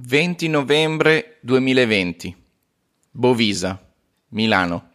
20 novembre 2020. Bovisa, Milano.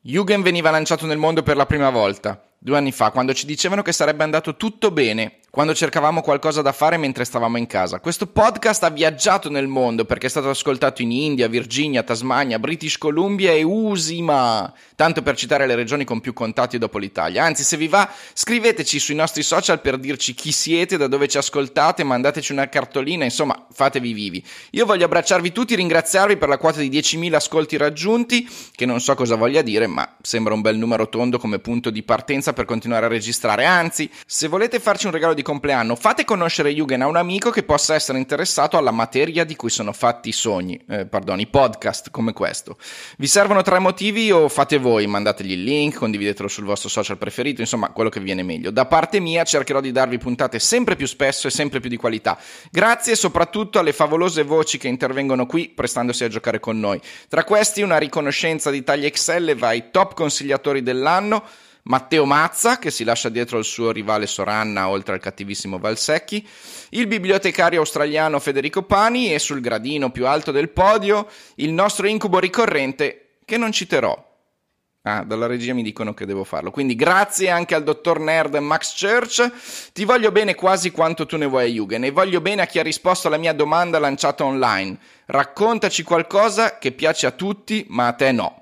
Jugend veniva lanciato nel mondo per la prima volta, due anni fa, quando ci dicevano che sarebbe andato tutto bene quando cercavamo qualcosa da fare mentre stavamo in casa. Questo podcast ha viaggiato nel mondo perché è stato ascoltato in India, Virginia, Tasmania, British Columbia e Usima, tanto per citare le regioni con più contatti dopo l'Italia. Anzi, se vi va, scriveteci sui nostri social per dirci chi siete, da dove ci ascoltate, mandateci una cartolina, insomma, fatevi vivi. Io voglio abbracciarvi tutti, ringraziarvi per la quota di 10.000 ascolti raggiunti, che non so cosa voglia dire, ma sembra un bel numero tondo come punto di partenza per continuare a registrare. Anzi, se volete farci un regalo di di compleanno, fate conoscere Yugen a un amico che possa essere interessato alla materia di cui sono fatti i sogni, eh, pardon, i podcast come questo. Vi servono tre motivi o fate voi, mandategli il link, condividetelo sul vostro social preferito, insomma, quello che vi viene meglio. Da parte mia cercherò di darvi puntate sempre più spesso e sempre più di qualità. Grazie soprattutto alle favolose voci che intervengono qui prestandosi a giocare con noi. Tra questi una riconoscenza di taglia Excel va ai top consigliatori dell'anno Matteo Mazza, che si lascia dietro il suo rivale Soranna oltre al cattivissimo Valsecchi, il bibliotecario australiano Federico Pani e sul gradino più alto del podio il nostro incubo ricorrente che non citerò. Ah, dalla regia mi dicono che devo farlo. Quindi grazie anche al dottor nerd Max Church. Ti voglio bene quasi quanto tu ne vuoi a Jugend e voglio bene a chi ha risposto alla mia domanda lanciata online. Raccontaci qualcosa che piace a tutti, ma a te no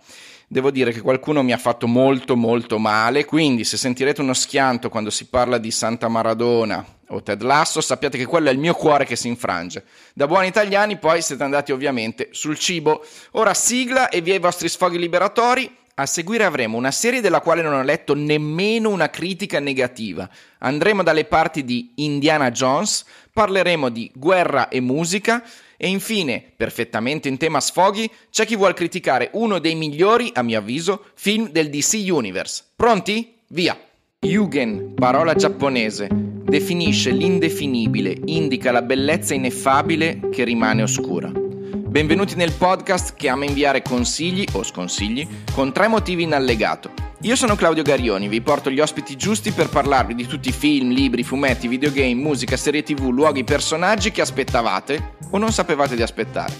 devo dire che qualcuno mi ha fatto molto molto male, quindi se sentirete uno schianto quando si parla di Santa Maradona o Ted Lasso, sappiate che quello è il mio cuore che si infrange. Da buoni italiani poi siete andati ovviamente sul cibo. Ora sigla e via i vostri sfoghi liberatori. A seguire avremo una serie della quale non ho letto nemmeno una critica negativa. Andremo dalle parti di Indiana Jones, parleremo di guerra e musica e infine, perfettamente in tema sfoghi, c'è chi vuole criticare uno dei migliori, a mio avviso, film del DC Universe. Pronti? Via! Yugen, parola giapponese, definisce l'indefinibile, indica la bellezza ineffabile che rimane oscura. Benvenuti nel podcast che ama inviare consigli o sconsigli con tre motivi in allegato. Io sono Claudio Garioni, vi porto gli ospiti giusti per parlarvi di tutti i film, libri, fumetti, videogame, musica, serie tv, luoghi, personaggi che aspettavate o non sapevate di aspettare.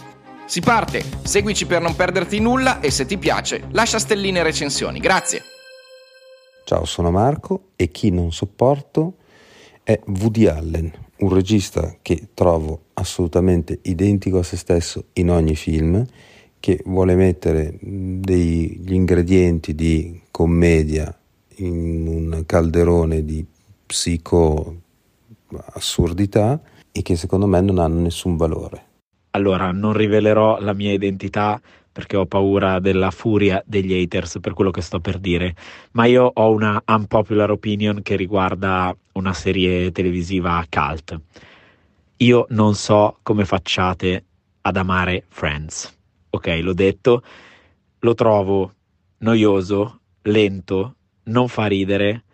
Si parte, seguici per non perderti nulla e se ti piace lascia stelline e recensioni. Grazie. Ciao, sono Marco e chi non sopporto è Woody Allen, un regista che trovo assolutamente identico a se stesso in ogni film, che vuole mettere degli ingredienti di commedia in un calderone di psico assurdità e che secondo me non hanno nessun valore. Allora, non rivelerò la mia identità perché ho paura della furia degli haters per quello che sto per dire, ma io ho una unpopular opinion che riguarda una serie televisiva cult. Io non so come facciate ad amare Friends. Ok, l'ho detto, lo trovo noioso, lento, non fa ridere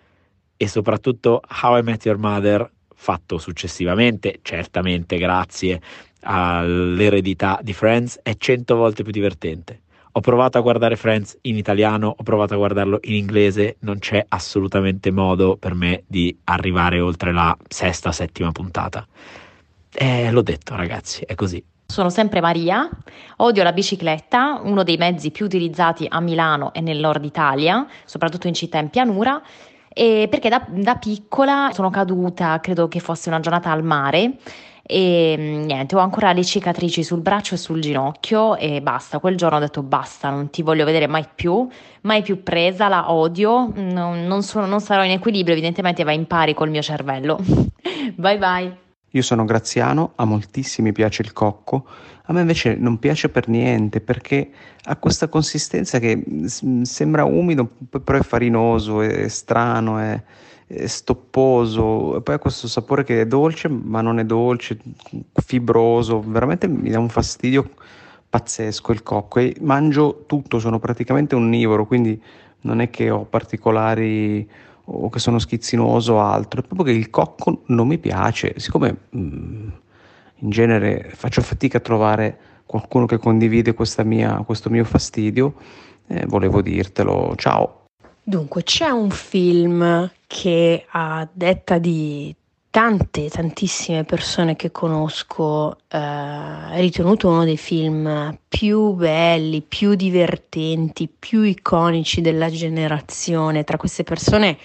e soprattutto How I Met Your Mother fatto successivamente, certamente grazie all'eredità di Friends, è cento volte più divertente. Ho provato a guardare Friends in italiano, ho provato a guardarlo in inglese, non c'è assolutamente modo per me di arrivare oltre la sesta, settima puntata. E l'ho detto ragazzi, è così. Sono sempre Maria, odio la bicicletta, uno dei mezzi più utilizzati a Milano e nel nord Italia, soprattutto in città in pianura, perché da, da piccola sono caduta, credo che fosse una giornata al mare e mm, niente, ho ancora le cicatrici sul braccio e sul ginocchio e basta. Quel giorno ho detto basta, non ti voglio vedere mai più, mai più presa, la odio, non, non, sono, non sarò in equilibrio, evidentemente va in pari col mio cervello. bye bye. Io sono Graziano, a moltissimi piace il cocco, a me invece non piace per niente perché ha questa consistenza che sembra umido, però è farinoso, è strano, è stopposo, e poi ha questo sapore che è dolce, ma non è dolce, fibroso, veramente mi dà un fastidio pazzesco il cocco e mangio tutto, sono praticamente onnivoro, quindi non è che ho particolari o che sono schizzinoso o altro, è proprio che il cocco non mi piace, siccome mm, in genere faccio fatica a trovare qualcuno che condivide mia, questo mio fastidio, eh, volevo dirtelo, ciao. Dunque, c'è un film che a detta di tante, tantissime persone che conosco eh, ritenuto uno dei film più belli, più divertenti, più iconici della generazione. Tra queste persone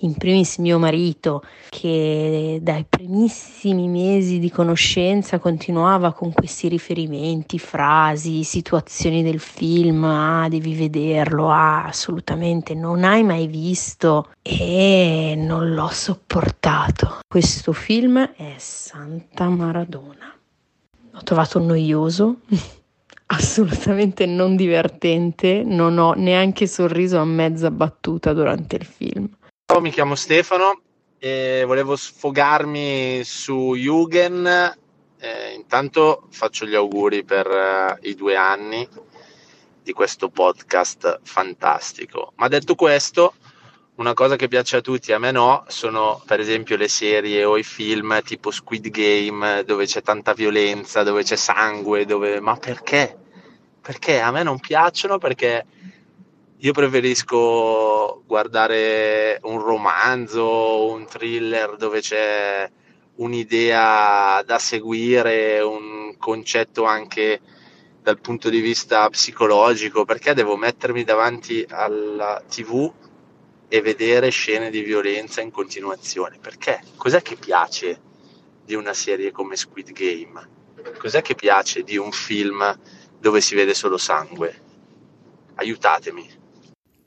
in primis mio marito, che dai primissimi mesi di conoscenza continuava con questi riferimenti, frasi, situazioni del film, ah devi vederlo, ah assolutamente non hai mai visto e non l'ho sopportato. Questo film è Santa Maradona. Ho trovato noioso. assolutamente non divertente, non ho neanche sorriso a mezza battuta durante il film. Ciao, mi chiamo Stefano e volevo sfogarmi su Jugen. Eh, intanto faccio gli auguri per uh, i due anni di questo podcast fantastico. Ma detto questo, una cosa che piace a tutti, a me no, sono per esempio le serie o i film tipo Squid Game dove c'è tanta violenza, dove c'è sangue, dove... ma perché? Perché a me non piacciono perché io preferisco guardare un romanzo, un thriller dove c'è un'idea da seguire, un concetto anche dal punto di vista psicologico, perché devo mettermi davanti alla TV e vedere scene di violenza in continuazione? Perché? Cos'è che piace di una serie come Squid Game? Cos'è che piace di un film dove si vede solo sangue? Aiutatemi.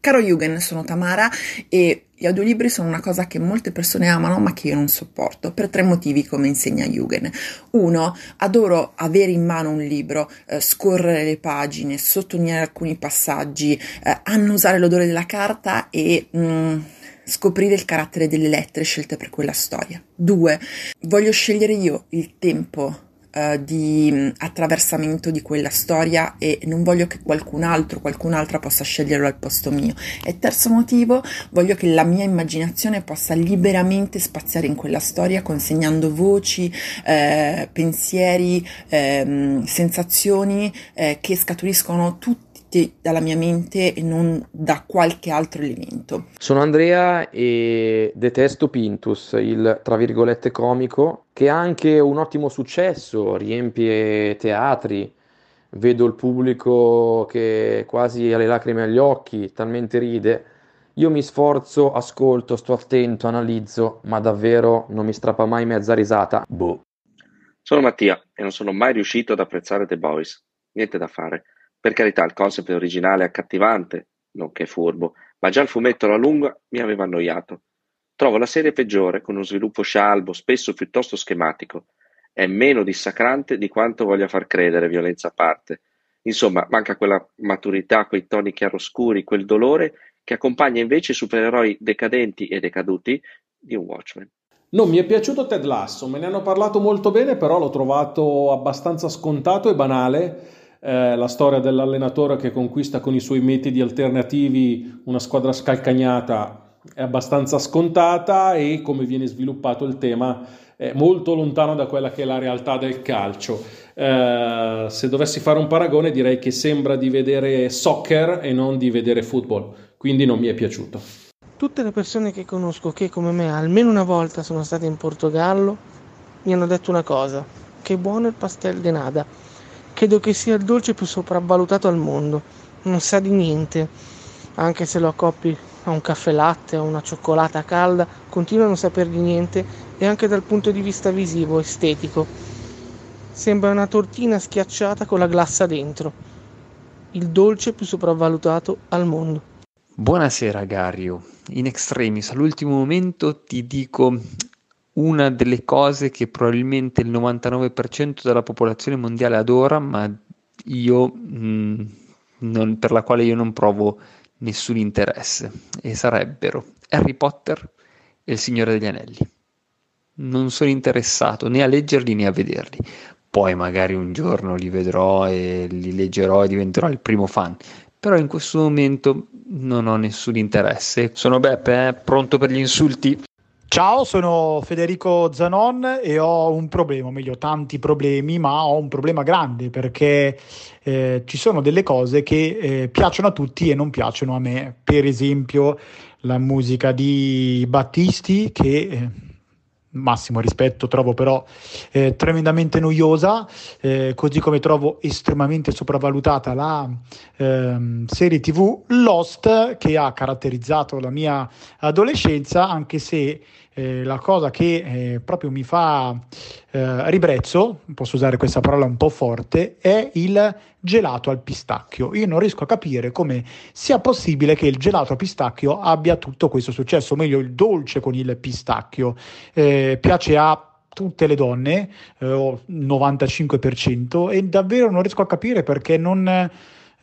Caro Jugend, sono Tamara e gli audiolibri sono una cosa che molte persone amano ma che io non sopporto per tre motivi come insegna Jugend. Uno, adoro avere in mano un libro, eh, scorrere le pagine, sottolineare alcuni passaggi, eh, annusare l'odore della carta e... Mm, scoprire il carattere delle lettere scelte per quella storia. Due, voglio scegliere io il tempo eh, di mm, attraversamento di quella storia e non voglio che qualcun altro, qualcun'altra possa sceglierlo al posto mio. E terzo motivo, voglio che la mia immaginazione possa liberamente spaziare in quella storia consegnando voci, eh, pensieri, eh, sensazioni eh, che scaturiscono tutti dalla mia mente e non da qualche altro elemento. Sono Andrea e detesto Pintus, il tra virgolette comico, che ha anche un ottimo successo, riempie teatri, vedo il pubblico che quasi ha le lacrime agli occhi, talmente ride. Io mi sforzo, ascolto, sto attento, analizzo, ma davvero non mi strappa mai mezza risata. Boh. Sono Mattia e non sono mai riuscito ad apprezzare The Boys. Niente da fare. Per carità, il concept originale è accattivante, nonché furbo, ma già il fumetto alla lunga mi aveva annoiato. Trovo la serie peggiore, con uno sviluppo scialbo, spesso piuttosto schematico. È meno dissacrante di quanto voglia far credere, violenza a parte. Insomma, manca quella maturità, quei toni chiaroscuri, quel dolore che accompagna invece i supereroi decadenti e decaduti di un Watchmen. Non mi è piaciuto Ted Lasso, me ne hanno parlato molto bene, però l'ho trovato abbastanza scontato e banale eh, la storia dell'allenatore che conquista con i suoi metodi alternativi una squadra scalcagnata è abbastanza scontata e come viene sviluppato il tema è molto lontano da quella che è la realtà del calcio. Eh, se dovessi fare un paragone direi che sembra di vedere soccer e non di vedere football, quindi non mi è piaciuto. Tutte le persone che conosco che come me almeno una volta sono state in Portogallo mi hanno detto una cosa, che buono il pastel de nada Credo che sia il dolce più sopravvalutato al mondo. Non sa di niente. Anche se lo accoppi a un caffè latte o una cioccolata calda, continua a non saper di niente e anche dal punto di vista visivo, estetico. Sembra una tortina schiacciata con la glassa dentro. Il dolce più sopravvalutato al mondo. Buonasera Gario. In extremis, all'ultimo momento ti dico una delle cose che probabilmente il 99% della popolazione mondiale adora, ma io mh, mm, non, per la quale io non provo nessun interesse, e sarebbero Harry Potter e il Signore degli Anelli. Non sono interessato né a leggerli né a vederli. Poi magari un giorno li vedrò e li leggerò e diventerò il primo fan. Però in questo momento non ho nessun interesse. Sono Beppe, eh? pronto per gli insulti? Ciao, sono Federico Zanon e ho un problema, o meglio tanti problemi, ma ho un problema grande perché eh, ci sono delle cose che eh, piacciono a tutti e non piacciono a me. Per esempio la musica di Battisti che eh, massimo rispetto, trovo però eh, tremendamente noiosa, eh, così come trovo estremamente sopravvalutata la ehm, serie TV Lost che ha caratterizzato la mia adolescenza, anche se eh, la cosa che eh, proprio mi fa eh, ribrezzo, posso usare questa parola un po' forte, è il gelato al pistacchio. Io non riesco a capire come sia possibile che il gelato al pistacchio abbia tutto questo successo, o meglio il dolce con il pistacchio. Eh, piace a tutte le donne, eh, 95%, e davvero non riesco a capire perché non...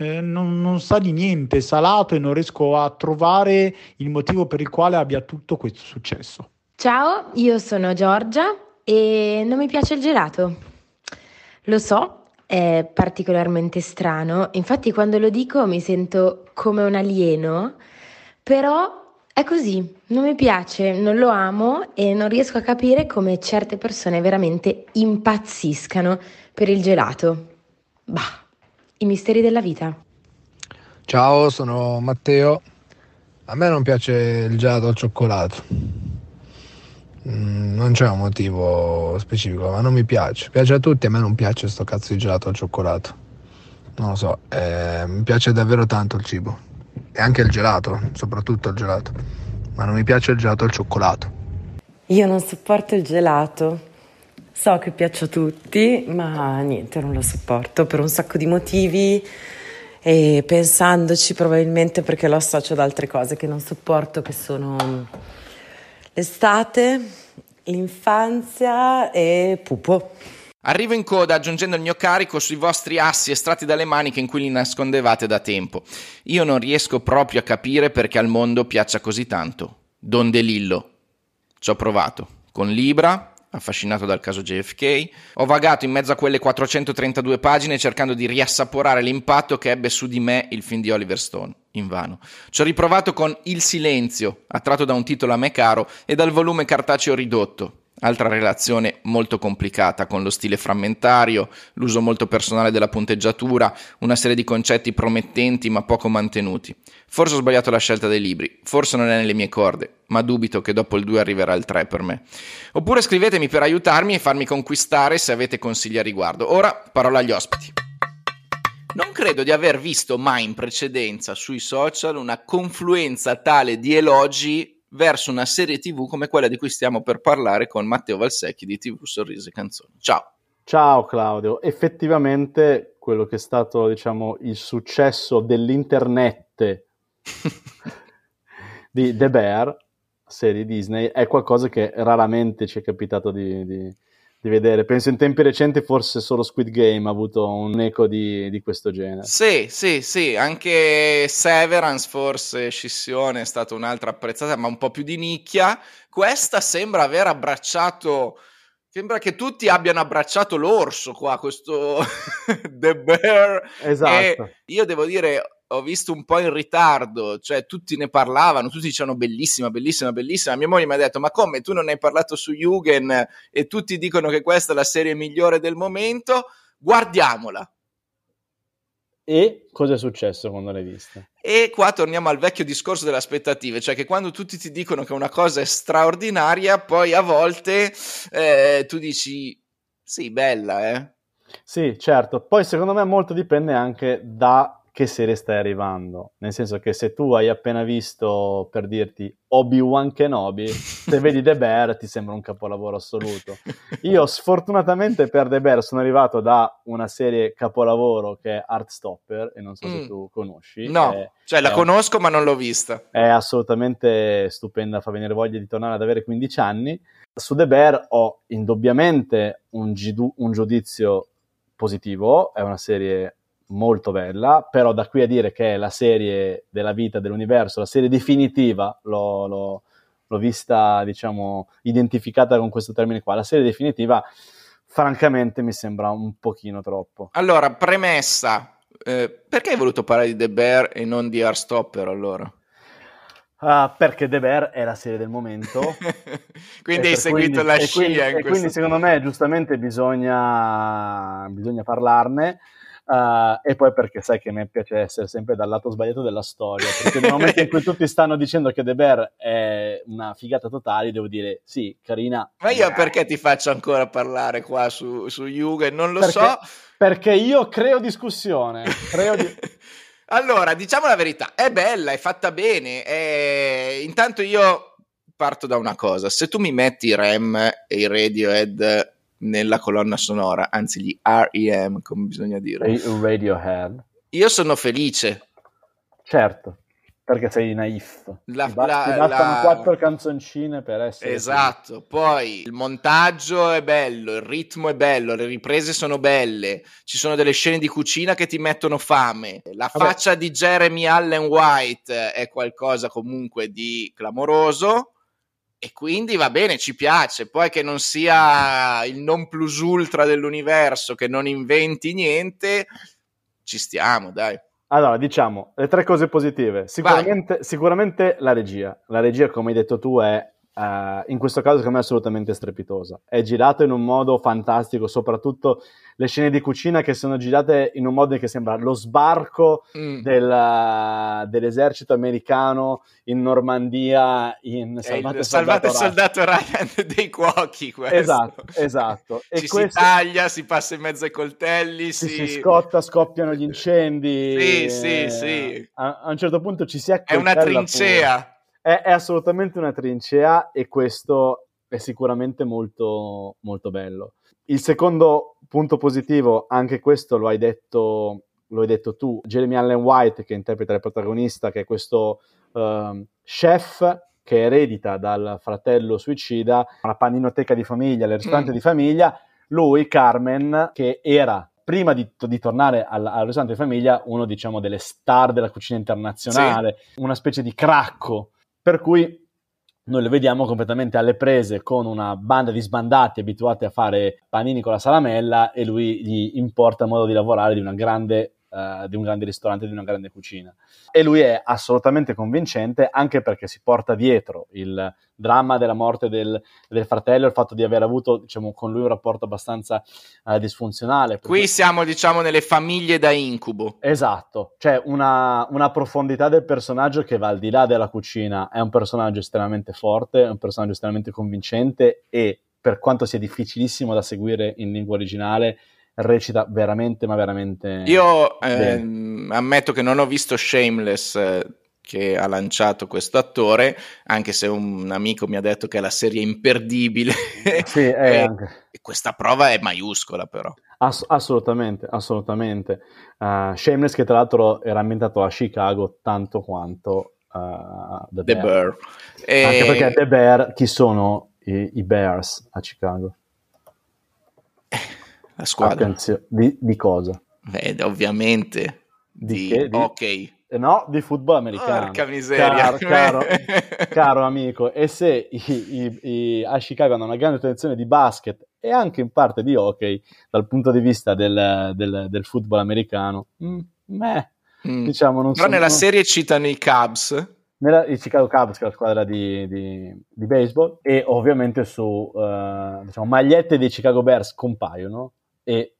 Eh, non, non, sa di niente, salato e non riesco a trovare il motivo per il quale abbia tutto questo successo. Ciao, io sono Giorgia e non mi piace il gelato. Lo so, è particolarmente strano, infatti quando lo dico mi sento come un alieno, però è così, non mi piace, non lo amo e non riesco a capire come certe persone veramente impazziscano per il gelato. Bah, i misteri della vita. Ciao, sono Matteo. A me non piace il gelato al cioccolato non c'è un motivo specifico, ma non mi piace. Piace a tutti, a me non piace sto cazzo di gelato al cioccolato. Non lo so, eh, mi piace davvero tanto il cibo. E anche il gelato, soprattutto il gelato. Ma non mi piace il gelato al cioccolato. Io non sopporto il gelato. So che piace a tutti, ma niente, non lo sopporto per un sacco di motivi e pensandoci probabilmente perché lo associo ad altre cose che non sopporto, che sono l'estate, l'infanzia e pupo. Arrivo in coda aggiungendo il mio carico sui vostri assi estratti dalle maniche in cui li nascondevate da tempo. Io non riesco proprio a capire perché al mondo piaccia così tanto. Don De Lillo. Ci ho provato. Con Libra, affascinato dal caso JFK, ho vagato in mezzo a quelle 432 pagine cercando di riassaporare l'impatto che ebbe su di me il film di Oliver Stone invano. Ci ho riprovato con Il silenzio, attratto da un titolo a me caro e dal volume cartaceo ridotto. Altra relazione molto complicata con lo stile frammentario, l'uso molto personale della punteggiatura, una serie di concetti promettenti ma poco mantenuti. Forse ho sbagliato la scelta dei libri, forse non è nelle mie corde, ma dubito che dopo il 2 arriverà il 3 per me. Oppure scrivetemi per aiutarmi e farmi conquistare se avete consigli a riguardo. Ora parola agli ospiti. Non credo di aver visto mai in precedenza sui social una confluenza tale di elogi verso una serie TV come quella di cui stiamo per parlare con Matteo Valsecchi di TV Sorrisi e Canzoni. Ciao. Ciao Claudio, effettivamente quello che è stato, diciamo, il successo dell'internet di The Bear, serie Disney, è qualcosa che raramente ci è capitato di, di di vedere. Penso in tempi recenti forse solo Squid Game ha avuto un eco di, di questo genere. Sì, sì, sì, anche Severance forse, Scissione è stata un'altra apprezzata, ma un po' più di nicchia. Questa sembra aver abbracciato... Sembra che tutti abbiano abbracciato l'orso qua, questo The Bear. Esatto. E io devo dire, ho visto un po' in ritardo, cioè tutti ne parlavano, tutti dicevano bellissima, bellissima, bellissima. Mia moglie mi ha detto: Ma come tu non hai parlato su Yugen e tutti dicono che questa è la serie migliore del momento? Guardiamola. E cosa è successo quando l'hai vista? E qua torniamo al vecchio discorso delle aspettative, cioè che quando tutti ti dicono che una cosa è straordinaria, poi a volte eh, tu dici: Sì, bella, eh. Sì, certo. Poi secondo me molto dipende anche da che serie stai arrivando. Nel senso che se tu hai appena visto, per dirti, Obi-Wan Kenobi, se vedi The Bear ti sembra un capolavoro assoluto. Io sfortunatamente per The Bear sono arrivato da una serie capolavoro che è Heartstopper, e non so mm. se tu conosci. No, è, cioè la conosco ma non l'ho vista. È assolutamente stupenda, fa venire voglia di tornare ad avere 15 anni. Su The Bear ho indubbiamente un, gidu- un giudizio positivo, è una serie molto bella, però da qui a dire che è la serie della vita dell'universo, la serie definitiva, l'ho, l'ho, l'ho vista, diciamo, identificata con questo termine qua, la serie definitiva, francamente mi sembra un pochino troppo. Allora, premessa, eh, perché hai voluto parlare di The Bear e non di Heartstopper allora? Uh, perché The Bear è la serie del momento. quindi hai seguito quindi, la scia. Quindi, e quindi secondo me giustamente bisogna, bisogna parlarne. Uh, e poi perché sai che a me piace essere sempre dal lato sbagliato della storia, perché nel momento in cui tutti stanno dicendo che The Bear è una figata totale, devo dire sì, carina. Ma io perché ti faccio ancora parlare qua su, su Yuga? Non lo perché, so. Perché io creo discussione. Creo di... allora, diciamo la verità, è bella, è fatta bene. È... Intanto io parto da una cosa, se tu mi metti Rem e i Radiohead nella colonna sonora, anzi gli REM, come bisogna dire. Radiohead. Io sono felice. Certo, perché sei naif. La, ti, ba- la, ti bastano la... quattro canzoncine per essere Esatto, felice. poi il montaggio è bello, il ritmo è bello, le riprese sono belle, ci sono delle scene di cucina che ti mettono fame, la Vabbè. faccia di Jeremy Allen White è qualcosa comunque di clamoroso e quindi va bene, ci piace. Poi che non sia il non plus ultra dell'universo, che non inventi niente, ci stiamo, dai. Allora, diciamo, le tre cose positive. Sicuramente, sicuramente la regia. La regia, come hai detto tu, è Uh, in questo caso secondo me è assolutamente strepitosa. È girato in un modo fantastico, soprattutto le scene di cucina che sono girate in un modo che sembra lo sbarco Mm. del, dell'esercito americano in Normandia in Salvate il Soldato soldato Ryan dei cuochi, questo. Esatto, esatto. E Ci questo- si taglia, si passa in mezzo ai coltelli, si, si... scotta, scoppiano gli incendi. Sì, sì, eh, sì. A, a un certo punto ci si È una accoltella trincea. pure. È, è assolutamente una trincea e questo è sicuramente molto, molto bello. Il secondo punto positivo, anche questo lo hai detto, lo hai detto tu, Jeremy Allen White che interpreta il protagonista, che è questo ehm, chef che eredita dal fratello suicida la paninoteca di famiglia, il ristorante Mm. di famiglia, lui, Carmen, che era prima di, di tornare al, al ristorante di famiglia uno diciamo delle star della cucina internazionale, una specie di cracco, per cui noi lo vediamo completamente alle prese con una banda di sbandati abituati a fare panini con la salamella e lui gli importa il modo di lavorare di, una grande, eh, di un grande ristorante, di una grande cucina. E lui è assolutamente convincente anche perché si porta dietro il dramma della morte del, del fratello, il fatto di aver avuto diciamo, con lui un rapporto abbastanza eh, disfunzionale. Qui siamo, diciamo, nelle famiglie da incubo. Esatto, c'è una, una profondità del personaggio che va al di là della cucina, è un personaggio estremamente forte, è un personaggio estremamente convincente e per quanto sia difficilissimo da seguire in lingua originale, recita veramente, ma veramente... Io ehm, ammetto che non ho visto Shameless eh, che ha lanciato questo attore, anche se un amico mi ha detto che è la serie imperdibile. Sì, è e, anche... questa prova è maiuscola però. Ass- assolutamente, assolutamente. Uh, Shameless che tra l'altro era ambientato a Chicago tanto quanto uh, The, The Bear. Bear. E- Anche perché The Bear, chi sono i, i Bears a Chicago? La squadra. Attenzio- di, di cosa? Beh, ovviamente di, che? Di- hockey. Eh, No, di football americano. Porca miseria. Caro, caro, caro amico, e se i- i- i- a Chicago hanno una grande tradizione di basket e anche in parte di hockey dal punto di vista del, del- del football americano, mm, meh, Mm. diciamo non Però sono... nella serie citano i Cubs. nella, i Chicago Cubs, che è la squadra di, di- di baseball, e ovviamente su eh, diciamo, magliette dei Chicago Bears compaiono e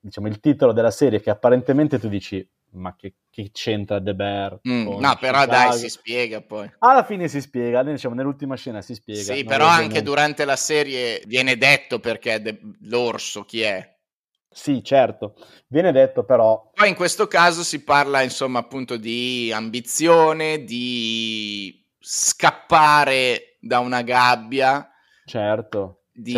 diciamo, il titolo della serie che apparentemente tu dici ma che, che c'entra The Bear? Mm, no, però dai, Chicago?" si spiega poi. Alla fine si spiega, diciamo, nell'ultima scena si spiega. Sì, però anche durante la serie viene detto perché de- l'orso chi è. Sì, certo, viene detto però... Poi in questo caso si parla insomma appunto di ambizione, di scappare da una gabbia, Certo, di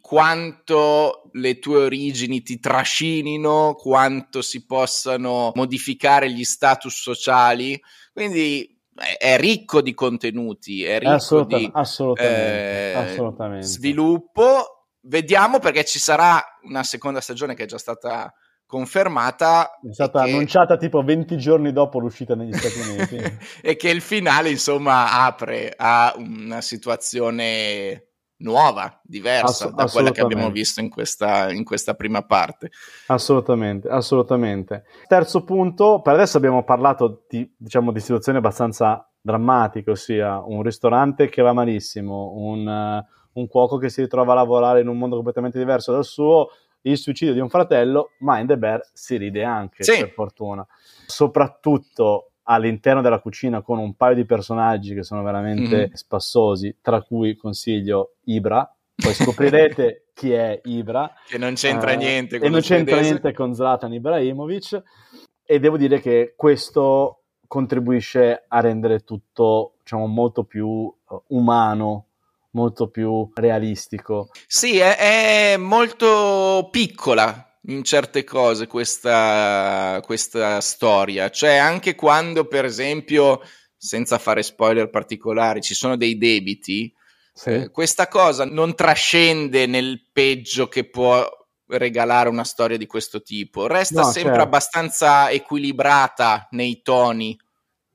quanto le tue origini ti trascinino, quanto si possano modificare gli status sociali. Quindi è, è ricco di contenuti, è ricco Assoluta- di assolutamente, eh, assolutamente. sviluppo. Vediamo perché ci sarà una seconda stagione che è già stata confermata È stata che- annunciata tipo 20 giorni dopo l'uscita negli Stati Uniti. e che il finale insomma apre a una situazione nuova, diversa Ass- da quella che abbiamo visto in questa, in questa prima parte. Assolutamente, assolutamente. Terzo punto, per adesso abbiamo parlato di, diciamo, di situazioni abbastanza drammatiche, ossia un ristorante che va malissimo, un, eh, un cuoco che si ritrova a lavorare in un mondo completamente diverso dal suo. il suicidio di un fratello, ma in The Bear si ride anche, Sì. per fortuna. Soprattutto all'interno della cucina con un paio di personaggi che sono veramente Mhm. spassosi, tra cui consiglio Ibra. Poi scoprirete chi è Ibra. Che non c'entra Eh, niente E con non lo c'entra svedese. niente con Zlatan Ibrahimovic. E devo dire che questo contribuisce a rendere tutto diciamo, molto più eh, umano, molto più realistico. Sì, è, è molto piccola in certe cose questa, questa storia. Cioè, anche quando, per esempio, senza fare spoiler particolari, ci sono dei debiti, Sì. eh, questa cosa non trascende nel peggio che può regalare una storia di questo tipo. Resta No, sempre certo. abbastanza equilibrata nei toni.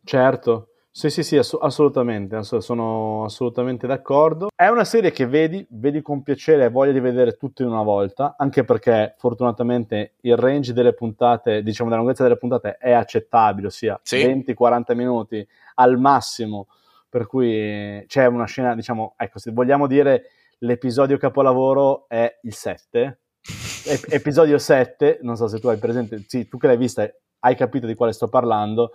Certo, sì, sì, sì, ass- assolutamente, ass- sono assolutamente d'accordo. È una serie che vedi, vedi con piacere e voglia di vedere tutto in una volta, anche perché fortunatamente il range delle puntate, diciamo della lunghezza delle puntate è accettabile, ossia Sì. 20-40 minuti al massimo, per cui c'è una scena, diciamo, ecco, se vogliamo dire l'episodio capolavoro è il 7, Ep- episodio 7, non so se tu hai presente, sì, tu che l'hai vista hai capito di quale sto parlando,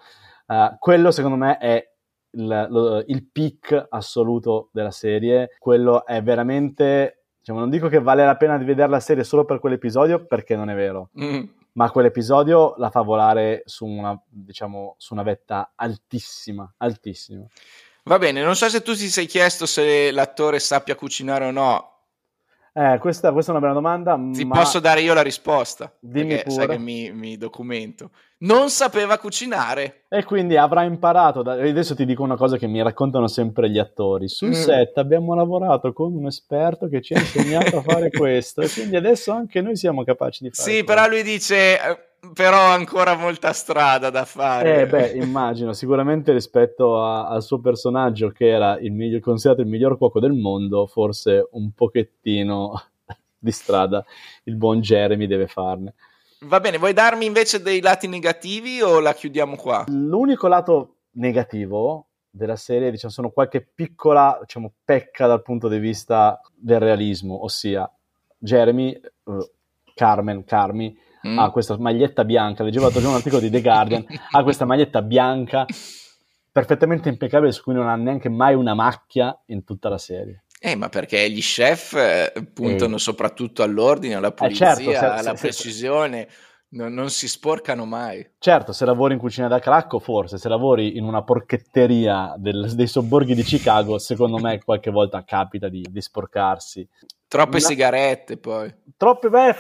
Uh, quello secondo me è il, lo- il peak assoluto della serie. Quello è veramente. Diciamo, non dico che vale la pena di vedere la serie solo per quell'episodio, perché non è vero. Mm. Ma quell'episodio la fa volare su una, diciamo, su una vetta altissima, altissima. Va bene, non so se tu ti sei chiesto se l'attore sappia cucinare o no. Eh, questa, questa è una bella domanda. Ti ma posso dare io la risposta? Dimmi perché sai pure. che mi, mi documento. Non sapeva cucinare. E quindi avrà imparato. Da... Adesso ti dico una cosa che mi raccontano sempre gli attori. Sul Mm. set abbiamo lavorato con un esperto che ci ha insegnato a fare questo, e quindi adesso anche noi siamo capaci di fare Sì, però lui dice, eh, però ha ancora molta strada da fare. Eh, beh, immagino, sicuramente rispetto a- al suo personaggio, che era il miglior, considerato il miglior cuoco del mondo, forse un pochettino di strada il buon Jeremy deve farne. Va bene, vuoi darmi invece dei lati negativi o la chiudiamo qua? L'unico lato negativo della serie, diciamo, sono qualche piccola, diciamo, pecca dal punto di vista del realismo, ossia Jeremy, eh, Carmen, Carmi, Mm. ha questa maglietta bianca, leggevo l'altro giorno un articolo di The Guardian, ha questa maglietta bianca perfettamente impeccabile su cui non ha neanche mai una macchia in tutta la serie. Eh, ma perché gli chef eh, puntano Eh. soprattutto all'ordine, alla pulizia, certo, se- alla se- se- precisione, non, non si sporcano mai. Certo, se lavori in cucina da cracco, forse, se lavori in una porchetteria del- dei sobborghi di Chicago, secondo me qualche volta capita di, di sporcarsi. Troppe La- sigarette poi. Troppe, beh,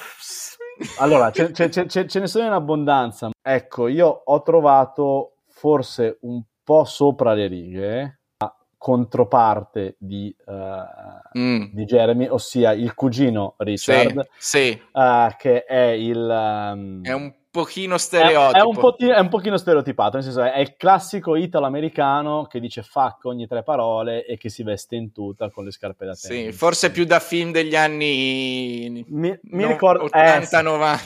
allora, ce, ce- ce- ce- ne sono in abbondanza. Ecco, io ho trovato forse un po' sopra le righe la controparte di, eh, Mm. di Jeremy, ossia il cugino Richard, Sì, eh, che è il... ehm, è un pochino è, stereotipo. è un pochino, è un pochino stereotipato, nel senso è, è il classico italo-americano che dice fuck ogni tre parole e che si veste in tuta con le scarpe da Sì, tennis. forse più da film degli anni Mi, mi no- ricordo... eh, sì. 80-90.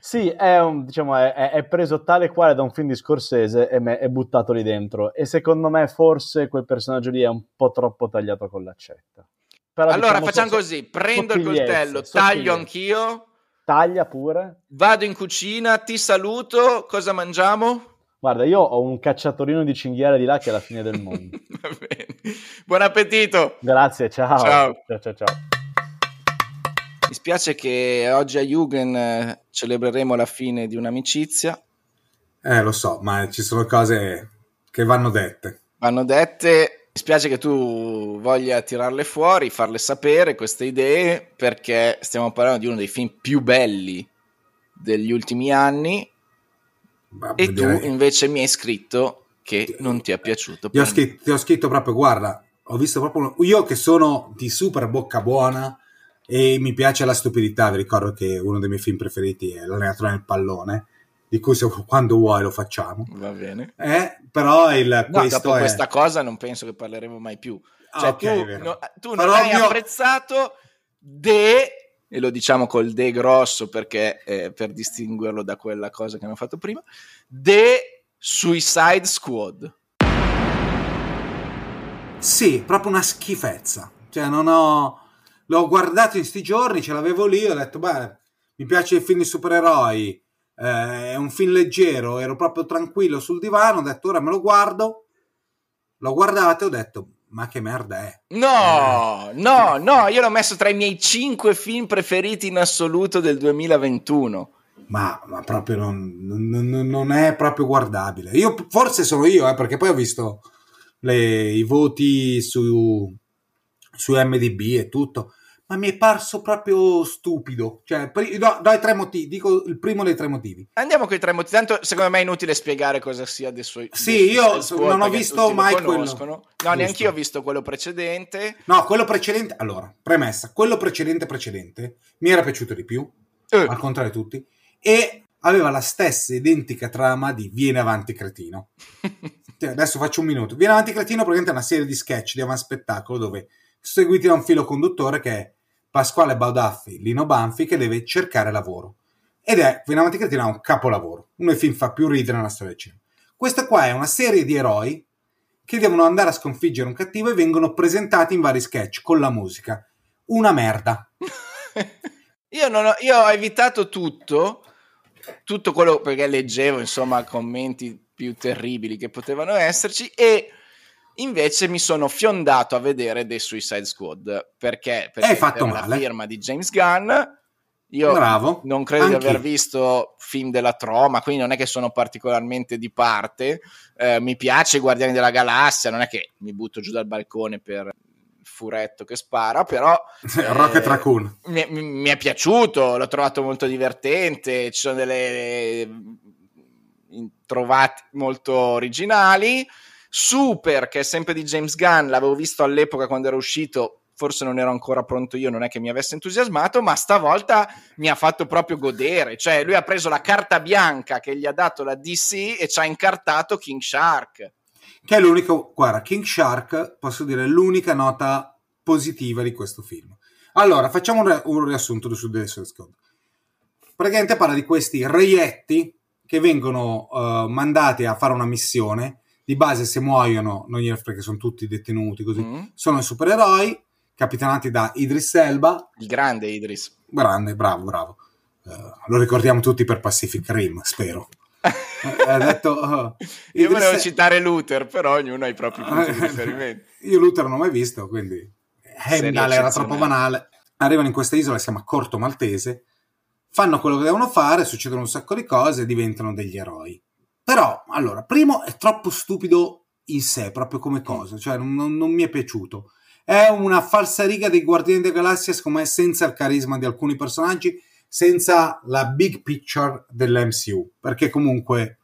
Sì, è, un- diciamo, è, è- è preso tale quale da un film di Scorsese e me- è buttato lì dentro. E secondo me forse quel personaggio lì è un po' troppo tagliato con l'accetta. Però, allora diciamo, facciamo so- così, prendo il coltello, taglio anch'io, Taglia pure. vado in cucina, ti saluto, cosa mangiamo? Guarda, io ho un cacciatorino di cinghiale di là che è la fine del mondo. Va bene. Buon appetito! Grazie, ciao. Ciao. ciao, ciao. ciao. Mi spiace che oggi a Jugend eh, celebreremo la fine di un'amicizia. Eh, lo so, ma ci sono cose che vanno dette. Vanno dette, mi spiace che tu voglia tirarle fuori, farle sapere queste idee, perché stiamo parlando di uno dei film più belli degli ultimi anni Ma e tu invece mi hai scritto che non ti è piaciuto. Ti ho, scritto, ti ho scritto proprio, guarda, ho visto proprio... Io che sono di super bocca buona e mi piace la stupidità, vi ricordo che uno dei miei film preferiti è L'allenatore nel pallone, di cui se, quando vuoi lo facciamo. Va bene. Eh, però il, No, questo dopo è... questa cosa non penso che parleremo mai più. Ah, Cioè, ok, tu, no- tu non hai mio- apprezzato De, e lo diciamo col De grosso perché eh, per distinguerlo da quella cosa che abbiamo fatto prima, The Suicide Squad. Sì, proprio una schifezza. Cioè, non ho... L'ho guardato in sti giorni, ce l'avevo lì, ho detto, beh, mi piace il film di supereroi, eh, è un film leggero, ero proprio tranquillo sul divano, ho detto ora me lo guardo, l'ho guardato e ho detto ma che merda è? No, no, no, io l'ho messo tra i miei cinque film preferiti in assoluto del 2021. Ma, ma proprio non, non, non, è proprio guardabile. Io forse sono io, eh, perché poi ho visto le, i voti su, su MDB e tutto ma mi è parso proprio stupido. Cioè, do, do tre motivi, dico il primo dei tre motivi. Andiamo con i tre motivi. Tanto secondo me è inutile spiegare cosa sia dei suoi. Sì, dei io non ho visto mai quello. No, neanche io ho visto quello precedente. No, quello precedente. Allora, premessa, quello precedente precedente mi era piaciuto di più, eh. al contrario di tutti, e aveva la stessa identica trama di Viene avanti cretino. cioè, adesso faccio un minuto. Viene avanti cretino praticamente è una serie di sketch di avanspettacolo dove seguiti da un filo conduttore che è Pasquale Baudaffi, Lino Banfi, che deve cercare lavoro. Ed è, fino avanti Cretina, un capolavoro. Uno dei film fa più ridere nella storia del cinema. Questa qua è una serie di eroi che devono andare a sconfiggere un cattivo e vengono presentati in vari sketch con la musica. Una merda. io, ho, io ho evitato tutto, tutto quello perché leggevo, insomma, commenti più terribili che potevano esserci e Invece mi sono fiondato a vedere The Suicide Squad perché, perché Hai fatto per male. la firma di James Gunn. Io Bravo. non credo Anch'io. di aver visto film della troma, quindi non è che sono particolarmente di parte. Eh, mi piace i Guardiani della Galassia, non è che mi butto giù dal balcone per furetto che spara, però Rocket Raccoon. mi, mi- mi è piaciuto, l'ho trovato molto divertente, ci sono delle in- trovate molto originali. Super, che è sempre di James Gunn, l'avevo visto all'epoca quando era uscito, forse non ero ancora pronto io, non è che mi avesse entusiasmato, ma stavolta mi ha fatto proprio godere. Cioè, lui ha preso la carta bianca che gli ha dato la DC e ci ha incartato King Shark. Che è l'unico, guarda, King Shark, posso dire, l'unica nota positiva di questo film. Allora, facciamo un, un riassunto su The Suicide Squad. Praticamente parla di questi reietti che vengono eh, mandati a fare una missione. Di base, se muoiono, non gliene frega, sono tutti detenuti così. Mm. Sono i supereroi, capitanati da Idris Elba. Il grande Idris. Grande, bravo, bravo. Eh, lo ricordiamo tutti per Pacific Rim, spero. Eh, ha detto, oh, Io volevo citare Luther, però ognuno ha i propri punti di riferimento. Io Luther non l'ho mai visto, quindi Heimdall era troppo banale. Arrivano in questa isola, si chiama Corto Maltese, fanno quello che devono fare, succedono un sacco di cose e diventano degli eroi. Però, allora, primo è troppo stupido in sé, proprio come cosa, cioè non, non- mi è piaciuto. È una falsariga dei Guardiani della Galassia, secondo me, senza il carisma di alcuni personaggi, senza la big picture dell'MCU, perché comunque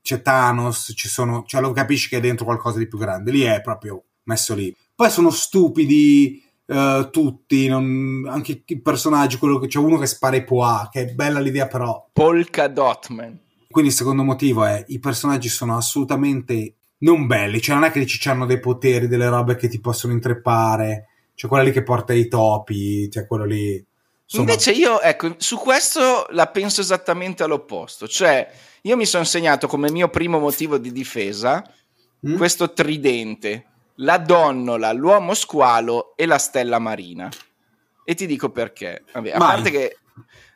c'è Thanos, ci sono, cioè lo capisci che è dentro qualcosa di più grande, lì è proprio messo lì. Poi sono stupidi eh, tutti, non- anche i personaggi, quello che c'è uno che spara i poa, che è bella l'idea però. Polka Dotman. Quindi il secondo motivo è i personaggi sono assolutamente non belli, cioè non è che dici hanno dei poteri, delle robe che ti possono intreppare, c'è quella lì che porta i topi, c'è quello lì... Insomma, Invece io, ecco, su questo la penso esattamente all'opposto. Cioè, io mi sono segnato come mio primo motivo di difesa Mm? questo tridente, la donnola, l'uomo squalo e la stella marina. E ti dico perché. Vabbè, a Vai. parte che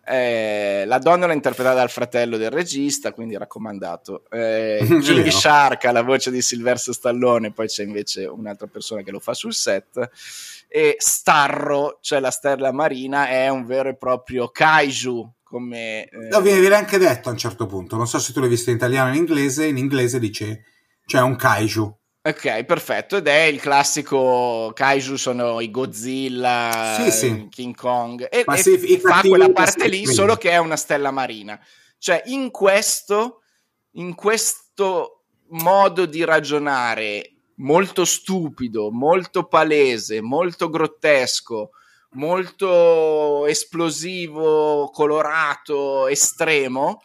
eh, la donnola è interpretata dal fratello del regista, quindi raccomandato. Eh, King. Shark ha la voce di Silvestro Stallone, poi c'è invece un'altra persona che lo fa sul set. E Starro, cioè la stella marina, è un vero e proprio kaiju. Come, eh, No, viene, viene anche detto a un certo punto, non so se tu l'hai visto in italiano o in inglese, in inglese dice c'è un kaiju. Ok, perfetto. Ed è il classico kaiju, sono i Godzilla, Sì, sì. King Kong. E, Ma e sì, i fa quella parte lì solo che è una stella marina. Cioè, in questo, in questo modo di ragionare molto stupido, molto palese, molto grottesco, molto esplosivo, colorato, estremo,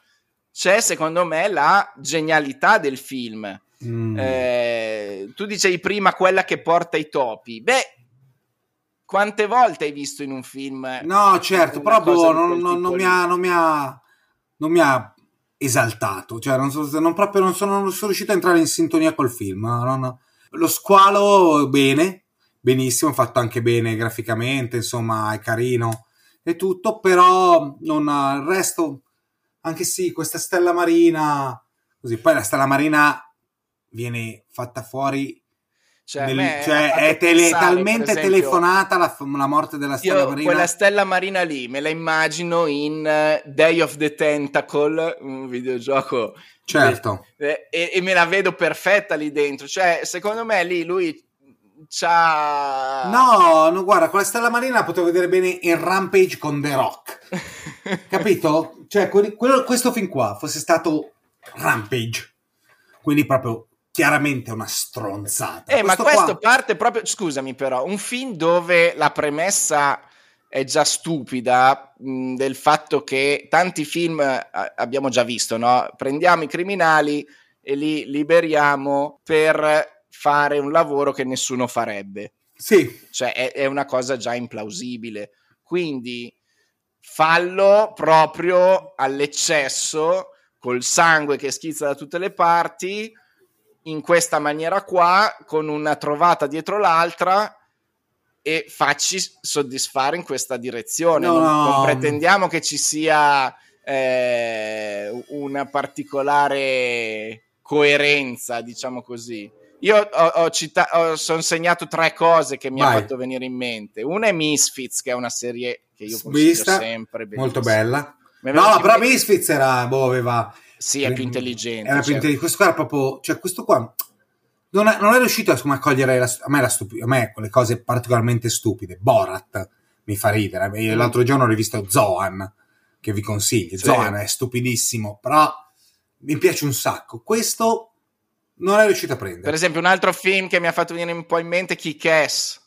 c'è secondo me la genialità del film. Mm. Eh, tu dicevi prima quella che porta i topi. Beh, quante volte hai visto in un film? No, certo, però boh, non, non- non mi ha, non, mi ha, non mi ha esaltato, cioè non, so- non proprio, non sono, non sono riuscito a entrare in sintonia col film. no. Lo squalo, bene, benissimo, fatto anche bene graficamente, insomma, è carino. e tutto, però non, il resto, anche sì, questa stella marina, così, poi la stella marina viene fatta fuori Cioè, nel- cioè, è tele- pensare, talmente esempio, telefonata la, la morte della stella Io marina. quella stella marina lì me la immagino in eh, Day of the Tentacle, un videogioco. Certo. Eh, E, e me la vedo perfetta lì dentro. Cioè, secondo me lì lui c'ha... No, no, guarda, con la stella marina la potevo vedere bene in Rampage con The Rock. Capito? Cioè, quello- questo film qua fosse stato Rampage. Quindi proprio chiaramente una stronzata. Eh, ma Questo questo qua- parte proprio, scusami però, un film dove la premessa è già stupida mh, del fatto che tanti film eh, abbiamo già visto, no? Prendiamo i criminali e li liberiamo per fare un lavoro che nessuno farebbe. Sì. Cioè è, è una cosa già implausibile. Quindi fallo proprio all'eccesso, col sangue che schizza da tutte le parti, in questa maniera qua, con una trovata dietro l'altra e facci soddisfare in questa direzione. No, non, no. non pretendiamo che ci sia eh, una particolare coerenza, diciamo così. Io ho, ho cita- ho- sono segnato tre cose che mi ha Vai. fatto venire in mente. Una è Misfits, che è una serie che io consiglio Vista, sempre. molto bellissima. bella. Mi è No, però Misfits era, boh, aveva... Sì, è più intelligente. Era più certo. intelligente. Questo qua era proprio... Cioè, questo qua... Non è, non è riuscito a, a cogliere la, a me la stupi- a me quelle cose particolarmente stupide. Borat mi fa ridere. Mm. L'altro giorno ho rivisto Zoan, che vi consiglio. Sì. Zoan è stupidissimo, però mi piace un sacco. Questo non è riuscito a prendere. Per esempio, un altro film che mi ha fatto venire un po' in mente è Kick-Ass.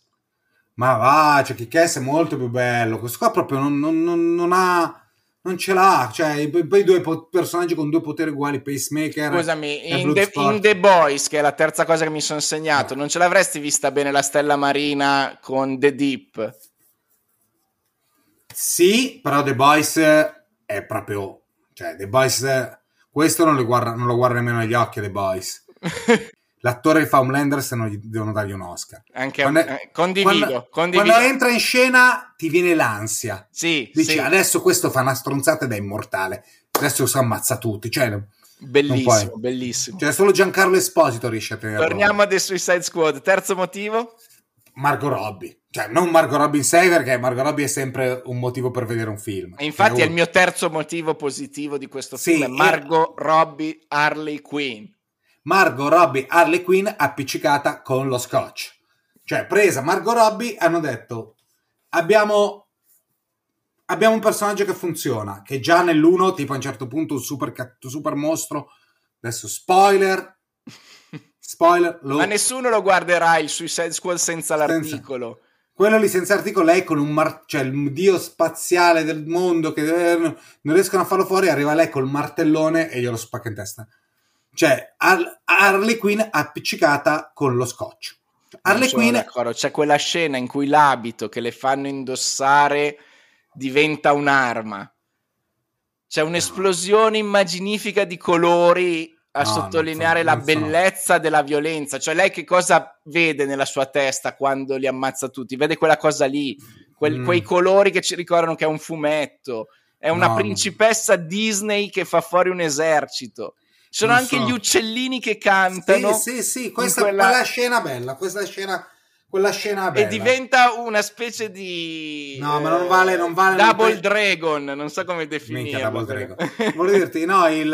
Ma va, cioè Kick-Ass è molto più bello. Questo qua proprio non, non- non- non ha... Non ce l'ha, cioè poi due po- personaggi con due poteri uguali, Pacemaker Scusami, in The, in The Boys, che è la terza cosa che mi sono segnato, non ce l'avresti vista bene la stella marina con The Deep? Sì, però The Boys è proprio... Cioè, The Boys... Questo non, li guarda, non lo guarda nemmeno negli occhi, The Boys. L'attore di Homelander se non gli devono dargli un Oscar. Anche Quando- eh, condivido, quando, condivido. quando entra in scena ti viene l'ansia. Sì, Dici, sì. adesso questo fa una stronzata ed è immortale. Adesso si ammazza tutti. Cioè, Bellissimo, bellissimo. Cioè, solo Giancarlo Esposito riesce a tenerlo. Torniamo a The Suicide Squad. Terzo motivo? Margot Robbie. Cioè, non Margot Robbie in sé, perché Margot Robbie è sempre un motivo per vedere un film. E infatti Cioè, è il mio terzo motivo positivo di questo Sì, film. è e- Robbie Harley Quinn. Margot Robbie Harley Quinn appiccicata con lo scotch. Cioè, presa Margot Robbie, hanno detto abbiamo, abbiamo un personaggio che funziona, che già nell'uno, tipo a un certo punto, un super, cat- super mostro. Adesso, spoiler. Spoiler. Lo, Ma nessuno lo guarderà il Suicide Squad senza l'articolo. quello lì senza articolo, lei con un mar- cioè il dio spaziale del mondo che eh, non riescono a farlo fuori, arriva lei col martellone e glielo spacca in testa. Cioè, Har- Harley Quinn appiccicata con lo scotch. Harley Quinn. C'è quella scena in cui l'abito che le fanno indossare diventa un'arma. C'è un'esplosione immaginifica di colori a No, sottolineare sono- la non bellezza della violenza. Cioè, lei che cosa vede nella sua testa quando li ammazza tutti? Vede quella cosa lì, quel- Mm. quei colori che ci ricordano che è un fumetto. È una no. principessa Disney che fa fuori un esercito. Sono Non anche so. gli uccellini che cantano. Sì, sì, sì, questa quella- quella scena bella, questa scena quella scena e bella. diventa una specie di No, ma non vale, non vale non Double pe- Dragon, non so come Minchia, definirlo. Double Dragon. Volevo dirti, no, il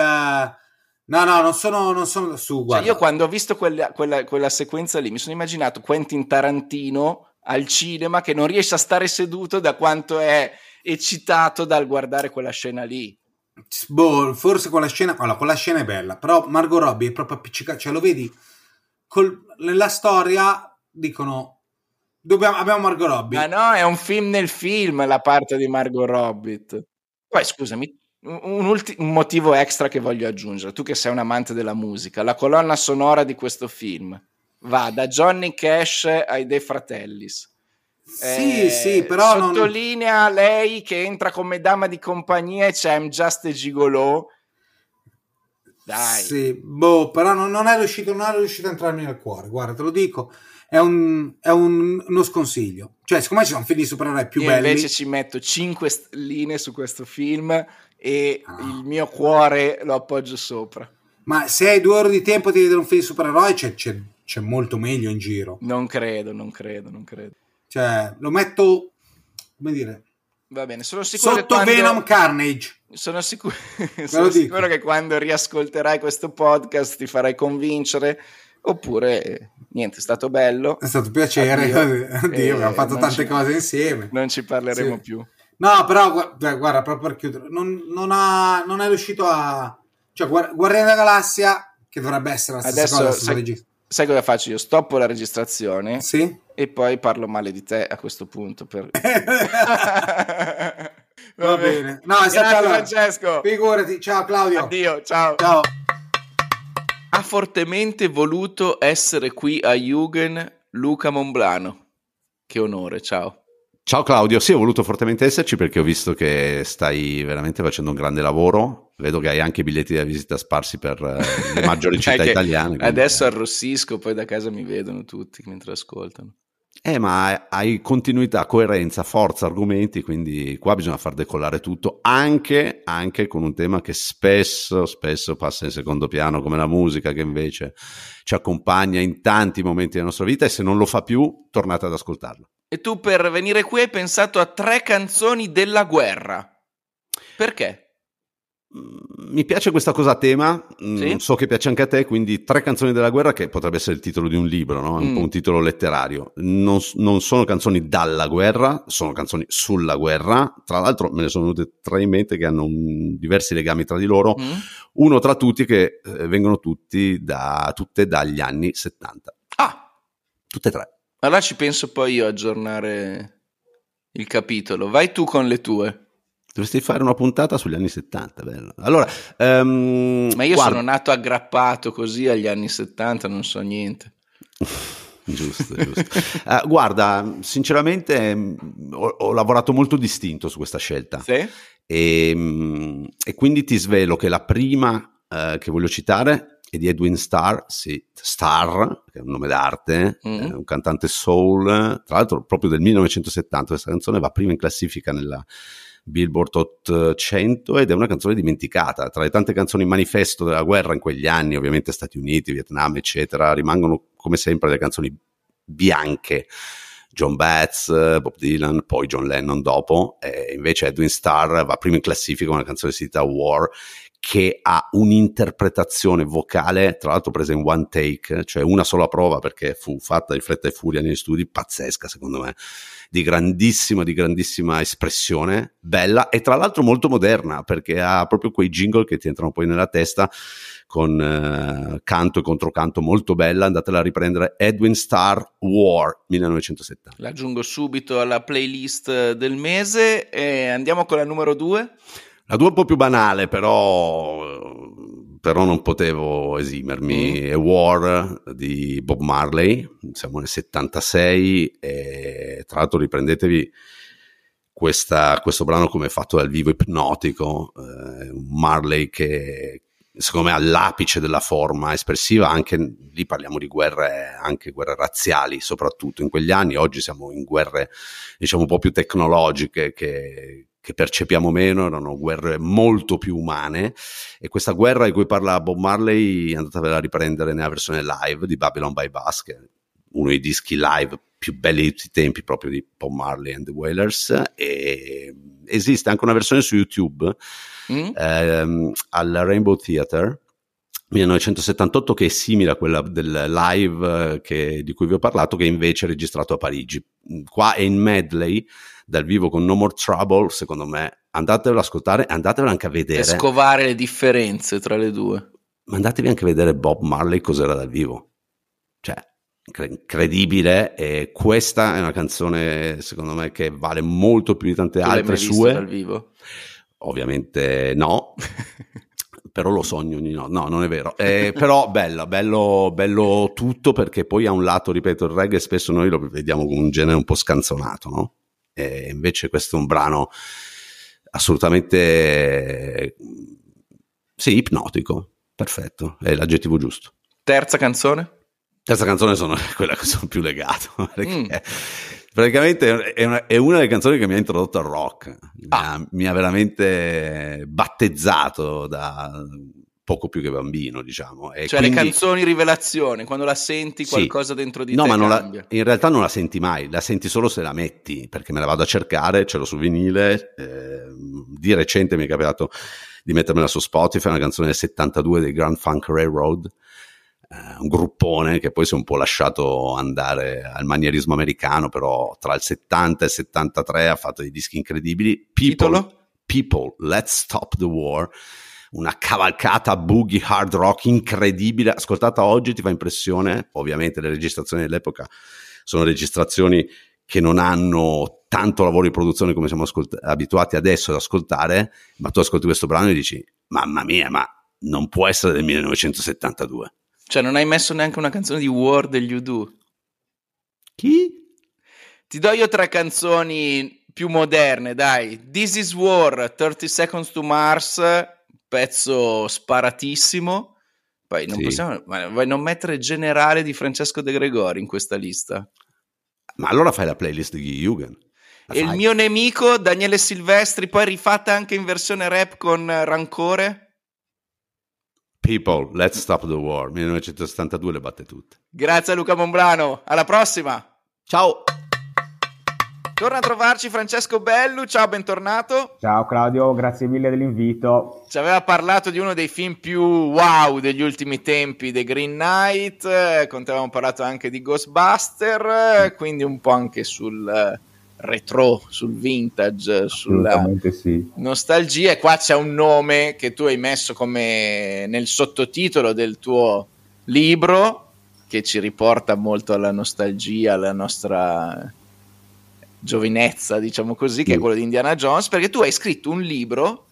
No, no, non sono, non sono su, Cioè, guarda. io quando ho visto quella, quella- quella sequenza lì mi sono immaginato Quentin Tarantino al cinema che non riesce a stare seduto da quanto è eccitato dal guardare quella scena lì. Boh, forse quella scena, allora, quella scena è bella, però Margot Robbie è proprio appiccicata, cioè lo vedi, col- nella storia dicono, dobbiamo, abbiamo Margot Robbie. Ma no, è un film nel film la parte di Margot Robbie. Poi scusami, un, ulti- un motivo extra che voglio aggiungere, tu che sei un amante della musica, la colonna sonora di questo film va da Johnny Cash ai De Fratellis. Sì, Eh, sì, però non- sottolinea lei che entra come dama di compagnia e c'è I'm Just a Gigolo. Dai. Sì, boh, però non, non è riuscito, non è riuscito a entrarmi nel cuore, guarda, te lo dico. è, un, è un- uno sconsiglio. Cioè, siccome ci sono film di supereroi più Io belli, invece ci metto 5 stelline su questo film e Ah. il mio cuore lo appoggio sopra. ma se hai due ore di tempo di vedere un film di supereroi, c'è, c'è- c'è molto meglio in giro. Non credo, non credo, non credo. Cioè, lo metto, come dire, Va bene, sono sicuro sotto che quando... Venom Carnage. Sono, sicuro, sono sicuro che quando riascolterai questo podcast ti farai convincere, oppure eh, niente, è stato bello. È stato un piacere. Addio. Addio, Eh, abbiamo fatto non tante ci- cose insieme. Non ci parleremo Sì. più. No, però guarda, guarda, proprio per chiudere, non, non, ha, non è riuscito a... Cioè, Guar- Guardiani della Galassia, che dovrebbe essere la stessa Adesso cosa, stessa sai, cosa faccio? Io stoppo la registrazione Sì? e poi parlo male di te a questo punto. Per... Va bene. No, Grazie senti, allora, Francesco. Figurati, ciao Claudio. Addio, ciao. Ciao. Ha fortemente voluto essere qui a Jugend Luca Monblano. Che onore, ciao. Ciao Claudio, sì, ho voluto fortemente esserci perché ho visto che stai veramente facendo un grande lavoro. Vedo che hai anche i biglietti da visita sparsi per eh, le maggiori città italiane. quindi- Adesso arrossisco, poi da casa mi vedono tutti mentre ascoltano. Eh, ma hai continuità, coerenza, forza, argomenti, quindi qua bisogna far decollare tutto, anche, anche con un tema che spesso, spesso passa in secondo piano, come la musica, che invece ci accompagna in tanti momenti della nostra vita e se non lo fa più, tornate ad ascoltarlo. E tu per venire qui hai pensato a tre canzoni della guerra. Perché? Mi piace questa cosa a tema, mm, Sì? so che piace anche a te, quindi tre canzoni della guerra che potrebbe essere il titolo di un libro, no? un Mm. un titolo letterario. Non, non sono canzoni dalla guerra, sono canzoni sulla guerra. Tra l'altro me ne sono venute tre in mente che hanno un- diversi legami tra di loro. Mm? Uno tra tutti che eh, vengono tutti da, tutte dagli anni 70. Ah! Tutte e tre. Allora ci penso poi io a aggiornare il capitolo. Vai tu con le tue. Dovresti fare una puntata sugli anni 70, bello. Allora, ehm, Ma io guarda- sono nato aggrappato così agli anni 70, non so niente. Giusto, giusto. Eh, guarda, sinceramente mh, ho, ho lavorato molto distinto su questa scelta. Sì? E, mh, e quindi ti svelo che la prima eh, che voglio citare è di Edwin Starr, sì, Starr, che è un nome d'arte, Mm. un cantante soul, tra l'altro proprio del 1970, questa canzone va prima in classifica nella Billboard Hot 100 ed è una canzone dimenticata. Tra le tante canzoni manifesto della guerra in quegli anni, ovviamente Stati Uniti, Vietnam, eccetera, rimangono come sempre le canzoni bianche. John Baez, Bob Dylan, poi John Lennon dopo, e invece Edwin Starr va prima in classifica con una canzone che si War, che ha un'interpretazione vocale, tra l'altro presa in one take, cioè una sola prova perché fu fatta in fretta e furia negli studi, pazzesca secondo me, di grandissima, di grandissima espressione, bella e tra l'altro molto moderna perché ha proprio quei jingle che ti entrano poi nella testa con eh, canto e controcanto molto bella, andatela a riprendere Edwin Starr War 1970. L'aggiungo subito alla playlist del mese e andiamo con la numero due. La è un po' più banale, però, però non potevo esimermi. È War di Bob Marley, siamo nel 76 e tra l'altro riprendetevi questa- questo brano come fatto dal vivo ipnotico, eh, un Marley che secondo me all'apice della forma espressiva, anche lì parliamo di guerre, anche guerre razziali, soprattutto in quegli anni, oggi siamo in guerre diciamo un po' più tecnologiche che, che percepiamo meno, erano guerre molto più umane e questa guerra di cui parla Bob Marley andatevela a riprendere nella versione live di Babylon by Bus, che è uno dei dischi live più belli di tutti i tempi proprio di Bob Marley and the Wailers e esiste anche una versione su YouTube Mm? ehm, al Rainbow Theatre 1978 che è simile a quella del live eh, che- di cui vi ho parlato che invece è registrato a Parigi qua è in medley dal vivo con No More Trouble secondo me andatevelo ad ascoltare andatevelo anche a Per vedere scovare le differenze tra le due. ma andatevi anche a vedere Bob Marley cos'era dal vivo. Cioè, incre- incredibile. E questa è una canzone, secondo me, che vale molto più di tante Tu altre sue. dal vivo? Ovviamente no. però lo sogno ogni notte. No, non è vero. Eh, però bella, bello, bello tutto perché poi ha un lato, ripeto, il reggae spesso noi lo vediamo come un genere un po' scanzonato, no? E invece questo è un brano assolutamente sì, ipnotico. Perfetto, è l'aggettivo giusto. Terza canzone? Terza canzone sono quella che sono più legato, perché Mm. praticamente è una, è una delle canzoni che mi ha introdotto al rock, mi, ha, mi ha veramente battezzato da poco più che bambino, diciamo. E Cioè quindi- le canzoni rivelazione, quando la senti Sì. qualcosa dentro di No, te ma non la- in realtà non la senti mai, la senti solo se la metti, perché me la vado a cercare, ce l'ho su vinile. eh, di recente mi è capitato di mettermela su Spotify, una canzone del 72 dei Grand Funk Railroad, eh, un gruppone che poi si è un po' lasciato andare al manierismo americano, però tra il 70 e il 73 ha fatto dei dischi incredibili. People, People, Let's Stop the War, una cavalcata boogie hard rock incredibile, ascoltata oggi ti fa impressione, ovviamente le registrazioni dell'epoca sono registrazioni che non hanno tanto lavoro di produzione come siamo ascolt- abituati adesso ad ascoltare, ma tu ascolti questo brano e dici, mamma mia, ma non può essere del 1972. Cioè non hai messo neanche una canzone di War degli Udo. Chi? Ti do io tre canzoni più moderne, dai. This is War, 30 Seconds to Mars, pezzo sparatissimo. Poi non Sì. possiamo... Vuoi non mettere Generale di Francesco De Gregori in questa lista? Ma allora fai la playlist di Hugen. E il mio nemico, Daniele Silvestri, poi rifatta anche in versione rap con Rancore. People, Let's Stop the War, 1972 le batte tutte. Grazie a Luca Mombrano, alla prossima. Ciao. Torna a trovarci Francesco Bellu, ciao, bentornato. Ciao Claudio, grazie mille dell'invito. Ci aveva parlato di uno dei film più wow degli ultimi tempi, The Green Knight, eh, con te avevamo parlato anche di Ghostbuster, eh, quindi un po' anche sul eh, retro, sul vintage, sulla sì. nostalgia. E qua c'è un nome che tu hai messo come nel sottotitolo del tuo libro, che ci riporta molto alla nostalgia, alla nostra giovinezza, diciamo così, che è quello di Indiana Jones, perché tu hai scritto un libro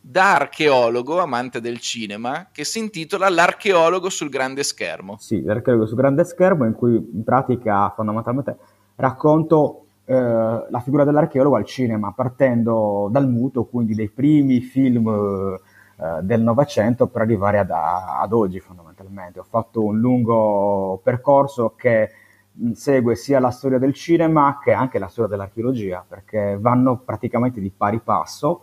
da archeologo, amante del cinema, che si intitola L'archeologo sul grande schermo. Sì, l'archeologo su grande schermo in cui in pratica fondamentalmente racconto eh, la figura dell'archeologo al cinema, partendo dal muto, quindi dei primi film eh, del Novecento per arrivare ad, ad oggi fondamentalmente. Ho fatto un lungo percorso che segue sia la storia del cinema che anche la storia dell'archeologia, perché vanno praticamente di pari passo.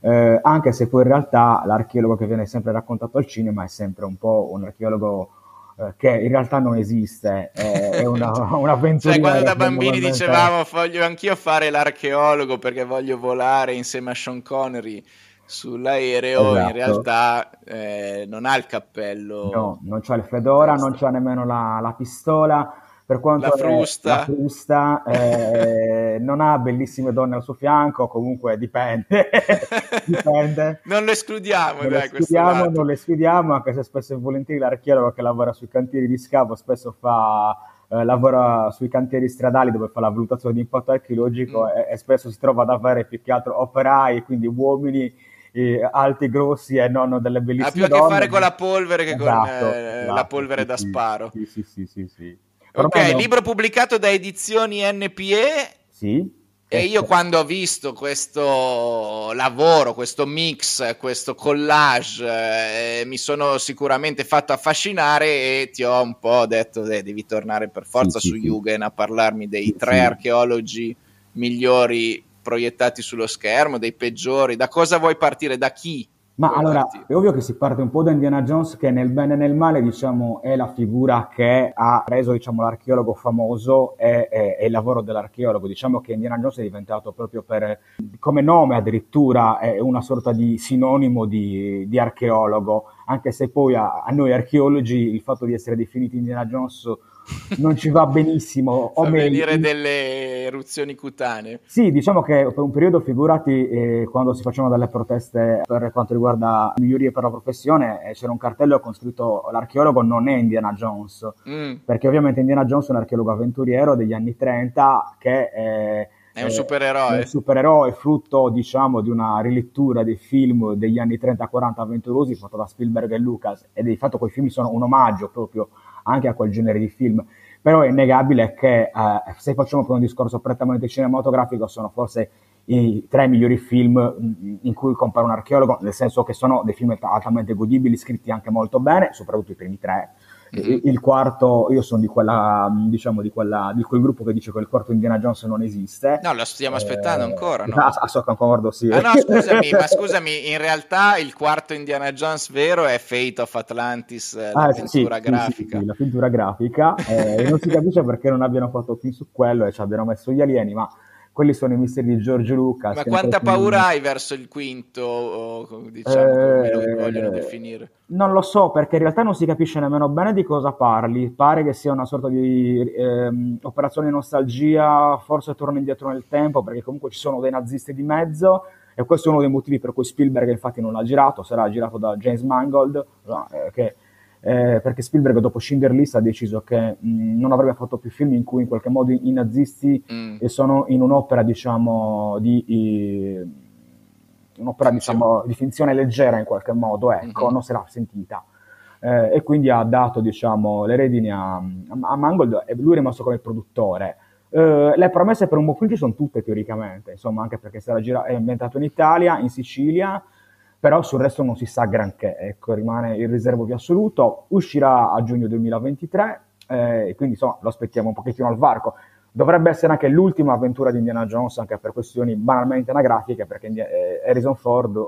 Eh, anche se poi in realtà l'archeologo che viene sempre raccontato al cinema è sempre un po' un archeologo eh, che in realtà non esiste, è, è una, un'avventura. Cioè, quando da bambini dicevamo voglio anch'io fare l'archeologo perché voglio volare insieme a Sean Connery sull'aereo, in Esatto. realtà eh, non ha il cappello. No, non c'ha il fedora, non c'ha nemmeno la, la pistola. Per quanto La frusta. la frusta, eh, non ha bellissime donne al suo fianco, comunque dipende. dipende. Non lo escludiamo, Non dai, sfidiamo, lato. non le sfidiamo, anche se spesso e volentieri l'archeologo che lavora sui cantieri di scavo spesso fa, eh, lavora sui cantieri stradali dove fa la valutazione di impatto Mm. archeologico e, e spesso si trova ad avere più che altro operai, quindi uomini eh, alti, grossi e non delle Ha bellissime più a che fare con la polvere che con Esatto, eh, esatto, la polvere sì, da sparo. Sì, sì, sì, sì, sì. Ok, libro pubblicato da Edizioni NPE. Sì. E io quando ho visto questo lavoro, questo mix, questo collage, eh, mi sono sicuramente fatto affascinare e ti ho un po' detto, "Eh, devi tornare per forza Sì, su sì. Jugend a parlarmi dei Sì, tre sì. archeologi migliori proiettati sullo schermo, dei peggiori. Da cosa vuoi partire? Da chi? Ma vuoi allora, è ovvio che si parte un po' da Indiana Jones, che nel bene e nel male, diciamo, è la figura che ha reso, diciamo, l'archeologo famoso e, e- e il lavoro dell'archeologo. Diciamo che Indiana Jones è diventato proprio per, come nome addirittura, è una sorta di sinonimo di, di archeologo, anche se poi a, a noi archeologi il fatto di essere definiti Indiana Jones non ci va benissimo. o meglio, venire delle eruzioni cutanee. sì, diciamo che per un periodo, figurati, eh, quando si facevano delle proteste per quanto riguarda migliorie per la professione, eh, c'era un cartello con scritto l'archeologo non è Indiana Jones, Mm. perché ovviamente Indiana Jones è un archeologo avventuriero degli anni 30 che eh, È un supereroe. è un supereroe frutto, diciamo, di una rilettura dei film degli anni 30-40 avventurosi fatto da Spielberg e Lucas e di fatto quei film sono un omaggio proprio anche a quel genere di film. Però è innegabile che eh, se facciamo un discorso prettamente cinematografico sono forse i tre migliori film mh, in cui compare un archeologo, nel senso che sono dei film altamente godibili, scritti anche molto bene, soprattutto i primi tre. Il, quarto, io sono di quella, diciamo, di, quella, di quel gruppo che dice che il quarto Indiana Jones non esiste. No, lo stiamo aspettando Eh, ancora, no? Ah, ah, so, concordo, sì. Ah no, scusami, ma scusami, in realtà il quarto Indiana Jones vero è Fate of Atlantis, eh, Ah, sì, l'avventura sì, sì, grafica. sì, la fintura grafica. eh, e non si capisce perché non abbiano fatto più su quello e ci abbiano messo gli alieni, ma quelli sono i misteri di George Lucas. Ma quanta paura hai verso il quinto, o, come diciamo, come lo Eh, vogliono definire? Non lo so, perché in realtà non si capisce nemmeno bene di cosa parli. Pare che sia una sorta di ehm, operazione di nostalgia, forse torna indietro nel tempo, perché comunque ci sono dei nazisti di mezzo. E questo è uno dei motivi per cui Spielberg infatti non l'ha girato, sarà girato da James Mangold, no, eh, che, eh, perché Spielberg dopo Schindler List ha deciso che mh, non avrebbe fatto più film in cui in qualche modo i nazisti Mm. sono in un'opera diciamo di... eh, un'opera diciamo, di finzione leggera in qualche modo, ecco, Mhm. non se l'ha sentita. Eh, e quindi ha dato diciamo, le redini a, a Mangold e lui è rimasto come produttore. Eh, le promesse per un buon film ci sono tutte teoricamente, insomma, anche perché gira- è ambientato in Italia, in Sicilia, però sul resto non si sa granché, ecco, rimane il riservo più assoluto. Uscirà a giugno 2023, eh, e quindi insomma lo aspettiamo un pochettino al varco. Dovrebbe essere anche l'ultima avventura di Indiana Jones, anche per questioni banalmente anagrafiche, perché eh, Harrison Ford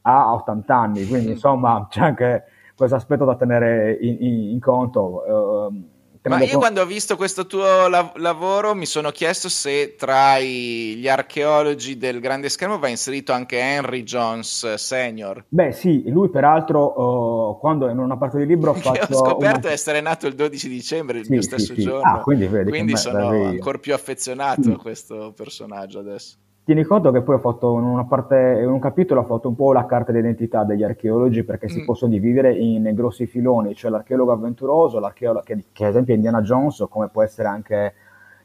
ha 80 anni, quindi insomma c'è anche questo aspetto da tenere in, in- in conto. ehm, Ma tenendo io quando ho visto questo tuo lav- lavoro mi sono chiesto se tra i- gli archeologi del grande schermo va inserito anche Henry Jones eh, Senior. Beh sì, lui peraltro eh, quando in una parte del libro ho faccio scoperto una- essere nato il 12 dicembre, il Sì, mio sì, stesso sì. giorno. Ah, quindi vedi Quindi sono ancora più affezionato a questo personaggio adesso. Tieni conto che poi ho fatto in una parte, in un capitolo ho fatto un po' la carta d'identità degli archeologi perché si Mm. possono dividere in grossi filoni, cioè l'archeologo avventuroso, l'archeologo che, che ad esempio è Indiana Jones, o come può essere anche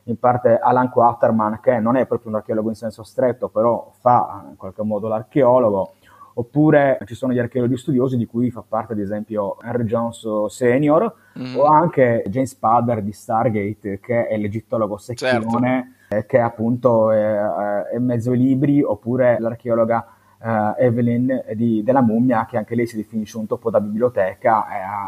in parte Alan Quaterman, che non è proprio un archeologo in senso stretto, però fa in qualche modo l'archeologo, oppure ci sono gli archeologi studiosi di cui fa parte ad esempio Henry Jones Senior, Mm. o anche James Spader di Stargate, che è l'egittologo secchione, eh, che appunto è, è in mezzo ai libri, oppure l'archeologa eh, Evelyn di- della mummia, che anche lei si definisce un topo da biblioteca,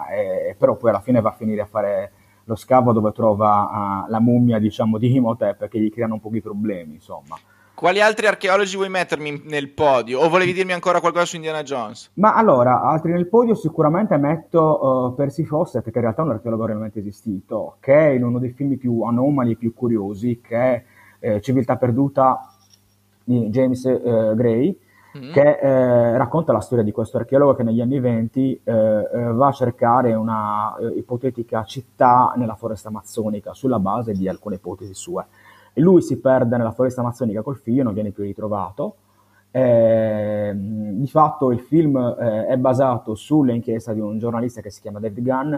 eh, eh, però poi alla fine va a finire a fare lo scavo dove trova eh, la mummia, diciamo, di Imhotep, che gli creano un po' di problemi, insomma. Quali altri archeologi vuoi mettermi nel podio? O volevi dirmi ancora qualcosa su Indiana Jones? Ma allora, altri nel podio sicuramente metto uh, Percy Fawcett, che in realtà è un archeologo realmente esistito, che è in uno dei film più anomali e più curiosi, che è eh, Civiltà perduta di James eh, Gray, Mm. che eh, racconta la storia di questo archeologo che negli anni 20 eh, eh, va a cercare una eh, ipotetica città nella foresta amazzonica sulla base di alcune ipotesi sue. E lui si perde nella foresta amazzonica col figlio, non viene più ritrovato. Eh, di fatto il film eh, è basato sull'inchiesta di un giornalista che si chiama David Gunn,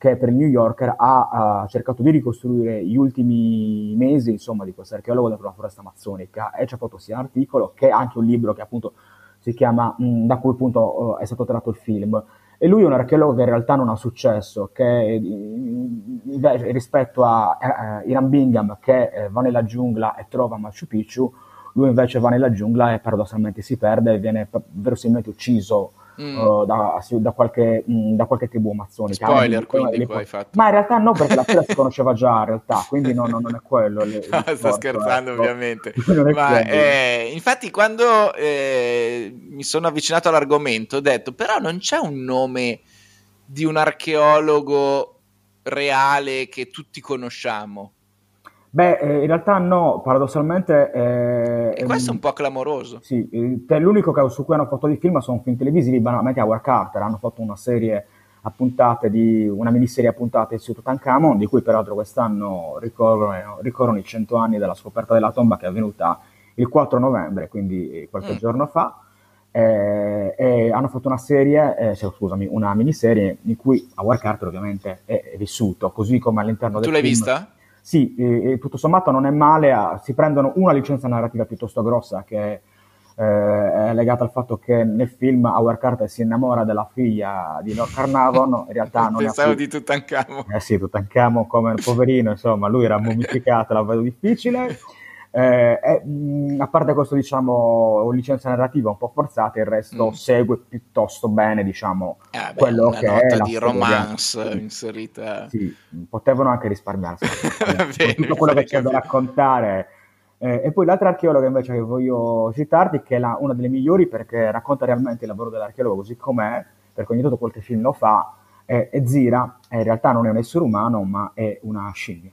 che per il New Yorker ha, ha cercato di ricostruire gli ultimi mesi insomma, di questo archeologo dentro la foresta amazzonica e ci ha fatto sia un articolo che anche un libro che appunto si chiama, mh, da cui appunto eh, è stato tratto il film. E lui è un archeologo che in realtà non ha successo, che invece, rispetto a eh, Iran Bingham che eh, va nella giungla e trova Machu Picchu, lui invece va nella giungla e paradossalmente si perde e viene verosimilmente ucciso Mm. eh, da, da qualche, mh, da qualche tribù amazzonica. Spoiler, Poi- quindi, le- qua fatto. Ma in realtà no, perché la storia si conosceva già in realtà, quindi no, no, non è quello. il No, sto discorso, scherzando ecco. ovviamente. Ma eh, infatti quando eh, mi sono avvicinato all'argomento ho detto però non c'è un nome di un archeologo reale che tutti conosciamo. Beh, eh, in realtà no, paradossalmente... eh, E questo è ehm, un po' clamoroso. Sì, eh, l'unico che- su cui hanno fatto dei film sono film televisivi, banalmente Howard Carter, hanno fatto una serie a puntate di, una miniserie a puntate su Tutankhamon, di cui peraltro quest'anno ricorrono, ricorrono i 100 anni della scoperta della tomba che è avvenuta il 4 novembre, quindi qualche Mm. giorno fa, eh, e hanno fatto una serie, eh, cioè, scusami, una miniserie in cui Howard Carter ovviamente è, è vissuto, così come all'interno Tu del l'hai film. vista? Sì, e- e tutto sommato non è male, a- si prendono una licenza narrativa piuttosto grossa che eh, è legata al fatto che nel film Howard Carter si innamora della figlia di Lord Carnarvon, in realtà non Pensavo è di Tutankhamon. eh sì, Tutankhamon come il poverino, insomma, lui era mummificato, la vedo difficile. Eh, è, mh, a parte questo, diciamo, licenza narrativa un po' forzata, il resto Mm. segue piuttosto bene, diciamo, Ah, beh, quello che è nota la di storia. romance Sì. inserita. Sì, potevano anche risparmiarsi. bene, tutto quello che c'è da raccontare. Eh, e poi l'altra archeologa invece che voglio citarti, che è la- una delle migliori perché racconta realmente il lavoro dell'archeologo così com'è, perché ogni tanto qualche film lo fa, è, è Zira, e in realtà non è un essere umano, ma è una scimmia.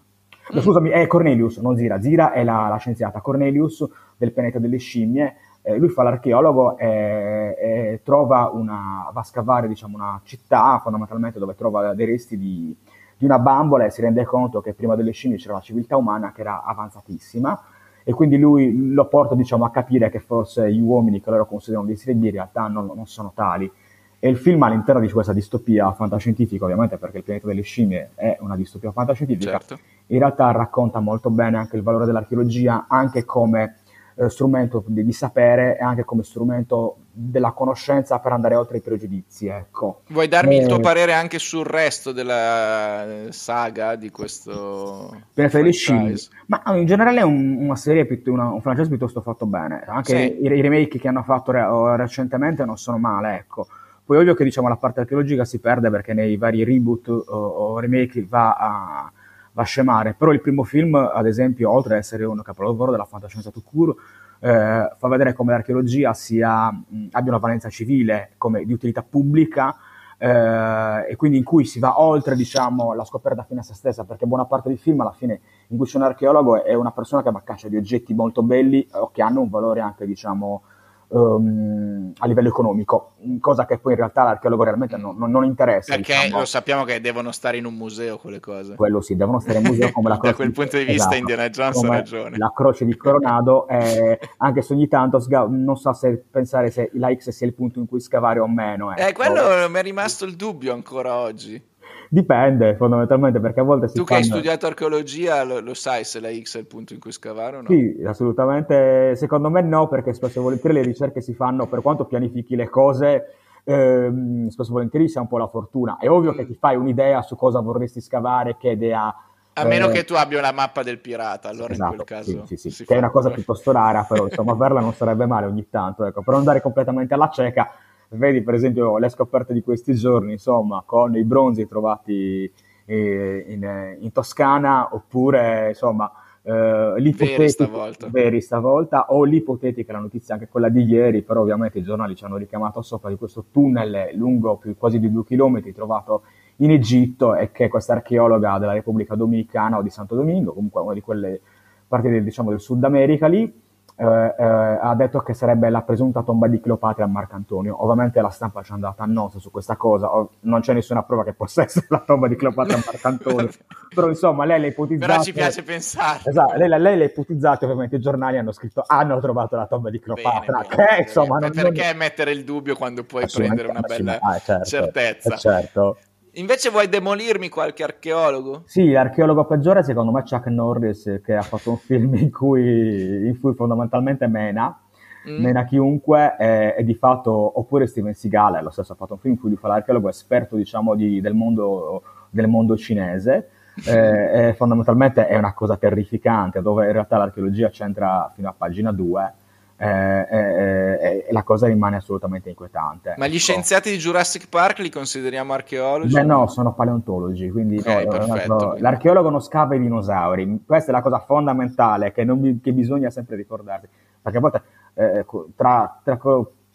No, scusami, è Cornelius, non Zira. Zira è la, la scienziata. Cornelius del pianeta delle scimmie. eh, lui fa l'archeologo e, e trova una, va a scavare diciamo, una città fondamentalmente dove trova dei resti di, di una bambola e si rende conto che prima delle scimmie c'era la civiltà umana che era avanzatissima e quindi lui lo porta diciamo, a capire che forse gli uomini che loro considerano dei esseri in realtà non, non sono tali. E il film all'interno di questa distopia fantascientifica, ovviamente perché il pianeta delle scimmie è una distopia fantascientifica, Certo. In realtà racconta molto bene anche il valore dell'archeologia, anche come eh, strumento di, sapere e anche come strumento della conoscenza per andare oltre i pregiudizi. Ecco. Vuoi darmi il tuo Eh, parere anche sul resto della eh, saga di questo franchise? Ma eh, in generale è un- una serie, una- un franchise piuttosto fatto bene. Anche Sì. i, i remake che hanno fatto re- recentemente non sono male, ecco. Poi ovvio che diciamo la parte archeologica si perde perché nei vari reboot o, o remake va a, va scemare. Però il primo film, ad esempio, oltre ad essere un capolavoro della fantascienza tout court, eh, fa vedere come l'archeologia sia, mh, abbia una valenza civile, come di utilità pubblica, eh, e quindi in cui si va oltre diciamo, la scoperta fine a se stessa, perché buona parte del film alla fine in cui c'è un archeologo è una persona che va a caccia di oggetti molto belli o che hanno un valore anche diciamo, ehm, a livello economico, cosa che poi in realtà l'archeologo realmente non, non- non interessa. Perché diciamo. lo sappiamo che devono stare in un museo quelle cose. Quello sì, devono stare in museo come la Da croce quel punto di vista esatto, Indiana Jones ha ragione. La croce di Coronado, eh, anche se ogni tanto sga- non so se pensare se la X sia il punto in cui scavare o meno. Eh, ecco. quello mi è rimasto il dubbio ancora oggi. Dipende fondamentalmente perché a volte si Tu che hai studiato archeologia lo, lo sai se la X è il punto in cui scavare o no? Sì, assolutamente. Secondo me no, perché spesso e volentieri le ricerche si fanno per quanto pianifichi le cose, ehm, spesso e volentieri sia un po' la fortuna. È ovvio che ti fai un'idea su cosa vorresti scavare, che idea. A meno eh, che tu abbia la mappa del pirata, allora in Esatto, quel caso sì, sì, sì, che è una cosa piuttosto rara, però insomma averla non sarebbe male ogni tanto, ecco, per non andare completamente alla cieca, vedi per esempio le scoperte di questi giorni, insomma, con i bronzi trovati eh, in, eh, in Toscana, oppure insomma eh, l'ipotetica, stavolta. veri stavolta, o l'ipotetica, la notizia anche quella di ieri, però ovviamente i giornali ci hanno richiamato sopra di questo tunnel lungo più, quasi di due chilometri trovato in Egitto e che questa archeologa della Repubblica Dominicana o di Santo Domingo, comunque una di quelle parti del, diciamo, del Sud America lì, eh, eh, ha detto che sarebbe la presunta tomba di Cleopatra a Marcantonio. Ovviamente la stampa ci è andata a nozze su questa cosa, o- non c'è nessuna prova che possa essere la tomba di Cleopatra a Marcantonio, però insomma lei l'ha ipotizzata. Però ci piace pensare. Esatto, lei, lei l'ha ipotizzata, ovviamente i giornali hanno scritto hanno trovato la tomba di Cleopatra, che insomma non, non- Perché mettere il dubbio quando puoi prendere una bella Ah, certo, certezza? certo. Invece vuoi demolirmi qualche archeologo? Sì, l'archeologo peggiore secondo me è Chuck Norris che ha fatto un film in cui, in cui fondamentalmente mena, Mm. mena chiunque e, e di fatto, oppure Steven Seagal, lo stesso ha fatto un film in cui lui fa l'archeologo esperto diciamo di- del, mondo, del mondo cinese eh, fondamentalmente è una cosa terrificante dove in realtà l'archeologia c'entra fino a pagina 2 eh, e, e la cosa rimane assolutamente inquietante. Ma gli ecco. scienziati di Jurassic Park li consideriamo archeologi? Beh, no, sono paleontologi, quindi Ok, no, perfetto, quindi. l'archeologo non scava i dinosauri. Questa è la cosa fondamentale che, non che bisogna sempre ricordarsi. Perché a volte eh, co- tra, tra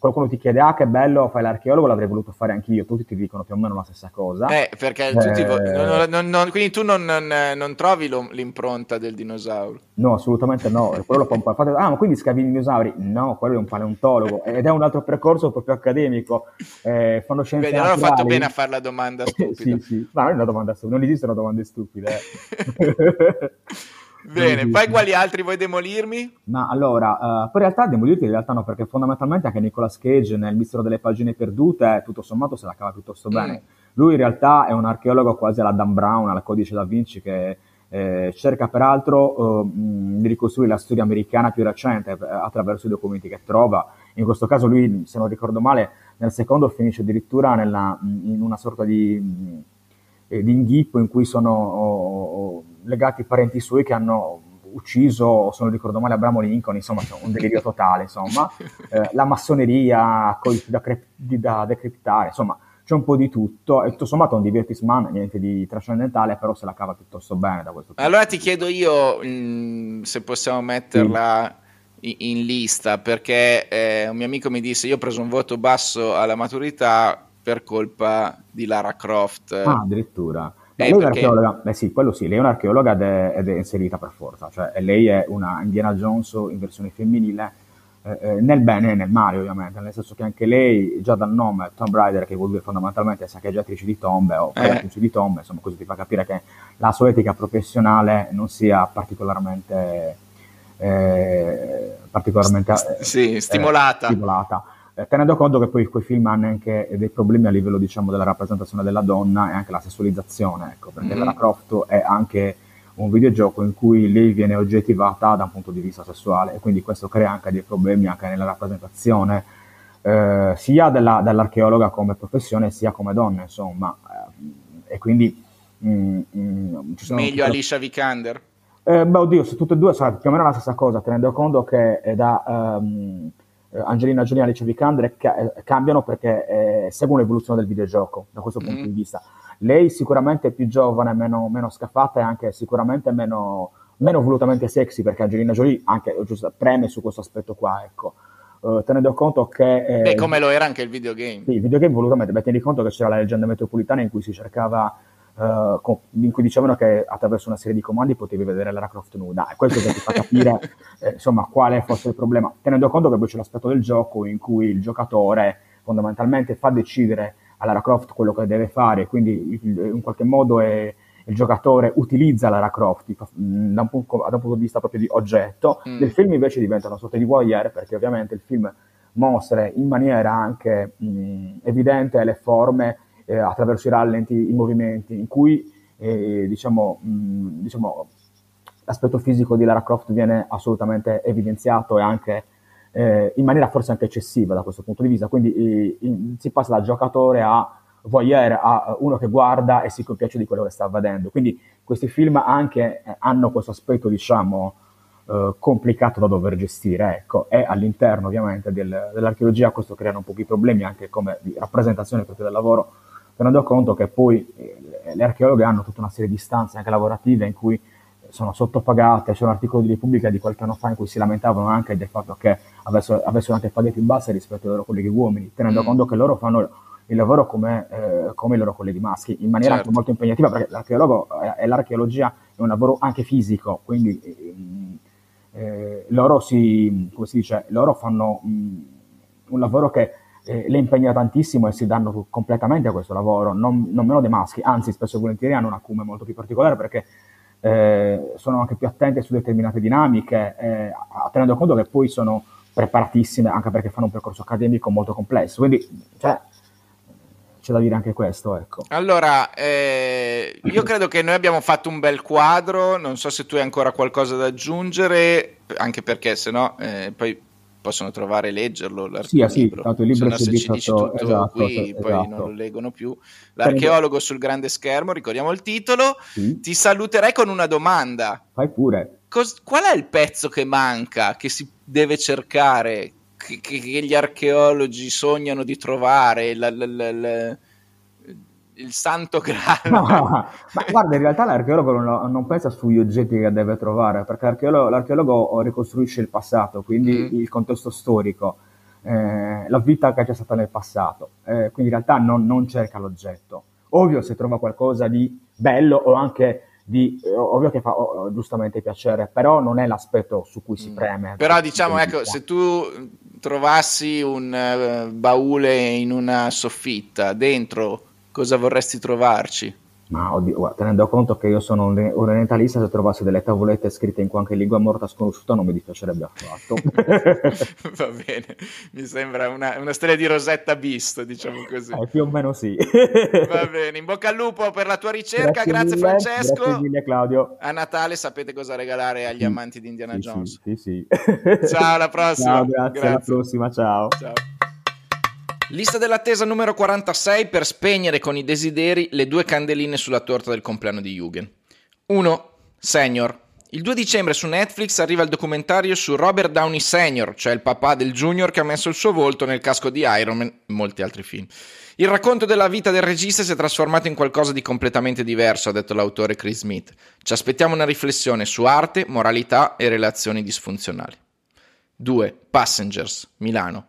qualcuno ti chiede, ah, che bello, fai l'archeologo, l'avrei voluto fare anch'io. Tutti ti dicono più o meno la stessa cosa. Eh, perché tutti Eh, non- non- non- quindi tu non, trovi lo- l'impronta del dinosauro. No, assolutamente no. Quello lo fa un po'. fate- Ah, ma quindi scavi i dinosauri? No, quello è un paleontologo ed è un altro percorso proprio accademico. Eh, fanno scienze Vedi, allora ho fatto bene a fare la domanda stupida. sì, sì. Ma non è una domanda stupida, non esistono domande stupide. Bene, poi quali altri vuoi demolirmi? Ma allora, eh, poi in realtà demoliti in realtà no, perché fondamentalmente anche Nicolas Cage nel Mistero delle pagine perdute, tutto sommato se la cava piuttosto bene. Lui in realtà è un archeologo quasi alla Dan Brown, alla Codice da Vinci, che eh, cerca peraltro mh, di ricostruire la storia americana più recente eh, attraverso i documenti che trova. In questo caso lui, se non ricordo male, nel secondo finisce addirittura nella- in una sorta di... eh, di inghippo in cui sono oh, oh, legati parenti suoi che hanno ucciso, se non ricordo male, Abramo Lincoln, insomma, c'è un delirio totale, insomma, eh, la massoneria, da, cre- da decriptare, insomma, c'è un po' di tutto, e tutto sommato è un divertisman, niente di trascendentale, però se la cava piuttosto bene da questo punto. Allora ti chiedo io mh, se possiamo metterla in, in lista, perché eh, un mio amico mi disse io ho preso un voto basso alla maturità per colpa di Lara Croft. Ah, addirittura. Beh, Eh, lei è perché- un'archeologa, beh sì, quello sì, lei è un'archeologa ed è, ed è inserita per forza, cioè lei è una Indiana Jones in versione femminile, eh, eh, nel bene e nel male ovviamente, nel senso che anche lei, già dal nome Tomb Raider, che vuol dire fondamentalmente saccheggiatrice di tombe o cavatrice di tombe, insomma così ti fa capire che la sua etica professionale non sia particolarmente... eh, particolarmente eh, sì, stimolata. eh, stimolata. Eh, tenendo conto che poi quei film hanno anche dei problemi a livello diciamo della rappresentazione della donna e anche la sessualizzazione ecco perché Mhm. Lara Croft è anche un videogioco in cui lei viene oggettivata da un punto di vista sessuale e quindi questo crea anche dei problemi anche nella rappresentazione eh, sia della- dell'archeologa come professione sia come donna insomma Eh, e quindi mm, mm, ci sono Meglio Alicia Vikander. eh, beh, oddio, se tutte e due sono più o meno la stessa cosa, tenendo conto che eh, da eh, Angelina Jolie e Alicia Vikander ca- eh, cambiano perché eh, seguono l'evoluzione del videogioco, da questo punto Mm. di vista. Lei sicuramente è più giovane, meno, meno scaffata e anche sicuramente meno, meno volutamente sexy, perché Angelina Jolie anche giusto, preme su questo aspetto qua, ecco. Eh, tenendo conto che... eh, Beh, come lo era anche il videogame. sì, il videogame volutamente, beh, tieni conto che c'era la leggenda metropolitana in cui si cercava, eh, co- in cui dicevano che attraverso una serie di comandi potevi vedere Lara Croft nuda, e questo che ti fa capire eh, insomma quale fosse il problema, tenendo conto che poi c'è l'aspetto del gioco in cui il giocatore fondamentalmente fa decidere a Lara Croft quello che deve fare, quindi in qualche modo è- il giocatore utilizza Lara Croft fa- mh, da un, punto, da un punto di vista proprio di oggetto, Mm. nel film invece diventa una sorta di voyeur perché ovviamente il film mostra in maniera anche mh, evidente le forme eh, attraverso i rallenti, i movimenti, in cui eh, diciamo, mh, diciamo, l'aspetto fisico di Lara Croft viene assolutamente evidenziato e anche eh, in maniera forse anche eccessiva da questo punto di vista. Quindi eh, in- si passa da giocatore a voyeur, a uno che guarda e si compiace di quello che sta avvenendo. Quindi questi film anche eh, hanno questo aspetto, diciamo, eh, complicato da dover gestire, ecco, e all'interno ovviamente del- dell'archeologia questo crea un po' di problemi anche come rappresentazione proprio del lavoro, tenendo conto che poi eh, le archeologhe hanno tutta una serie di stanze anche lavorative in cui sono sottopagate, c'è un articolo di Repubblica di qualche anno fa in cui si lamentavano anche del fatto che avessero, avessero anche paghe più basse rispetto ai loro colleghi uomini, tenendo Mm. conto che loro fanno il lavoro come, eh, come i loro colleghi maschi, in maniera Certo. anche molto impegnativa, perché l'archeologo eh, e l'archeologia è un lavoro anche fisico, quindi ehm, eh, loro si, si dice, loro fanno mh, un lavoro che eh, le impegna tantissimo e si danno completamente a questo lavoro, non, non meno dei maschi, anzi spesso e volentieri hanno un acume molto più particolare perché eh, sono anche più attente su determinate dinamiche, eh, tenendo conto che poi sono preparatissime anche perché fanno un percorso accademico molto complesso, quindi cioè, c'è da dire anche questo, ecco. Allora, eh, io credo che noi abbiamo fatto un bel quadro, non so se tu hai ancora qualcosa da aggiungere, anche perché se no eh, poi possono trovare e leggerlo. Sì, ah, sì, libro. tanto il libro Se no, si se ci dici tutto esatto, qui, esatto. poi non lo leggono più. L'archeologo sul grande schermo, ricordiamo il titolo. Sì. Ti saluterei con una domanda. Fai pure. Cos- qual è il pezzo che manca, che si deve cercare, che, che- che gli archeologi sognano di trovare? La- la- la- il santo graal? No, ma guarda, in realtà l'archeologo non, non pensa sugli oggetti che deve trovare, perché l'archeologo, l'archeologo ricostruisce il passato, quindi Mm. il contesto storico, eh, la vita che c'è stata nel passato, Eh, quindi in realtà non, non cerca l'oggetto. Ovvio se trova qualcosa di bello o anche di, eh, ovvio che fa oh, giustamente piacere, però non è l'aspetto su cui si preme. Mm. Però diciamo, ecco, se tu trovassi un eh, baule in una soffitta, dentro cosa vorresti trovarci? Ma oddio, tenendo conto che io sono un, orientalista, se trovassi delle tavolette scritte in qualche lingua morta sconosciuta non mi dispiacerebbe affatto. Va bene, mi sembra una, una storia di Rosetta Bisto, diciamo così. Eh, più o meno sì. Va bene, in bocca al lupo per la tua ricerca, grazie, mille, Francesco. Grazie mille Claudio. A Natale sapete cosa regalare agli amanti di Indiana Sì, Jones. sì, sì. Ciao, alla prossima. Ciao, grazie, alla Grazie. prossima, ciao. Ciao. Lista dell'attesa numero 46 per spegnere con i desideri le due candeline sulla torta del compleanno di Jugend. 1. Senior. Il 2 dicembre su Netflix arriva il documentario su Robert Downey Sr., cioè il papà del Junior che ha messo il suo volto nel casco di Iron Man e molti altri film. Il racconto della vita del regista si è trasformato in qualcosa di completamente diverso, ha detto l'autore Chris Smith. Ci aspettiamo una riflessione su arte, moralità e relazioni disfunzionali. 2. Passengers, Milano.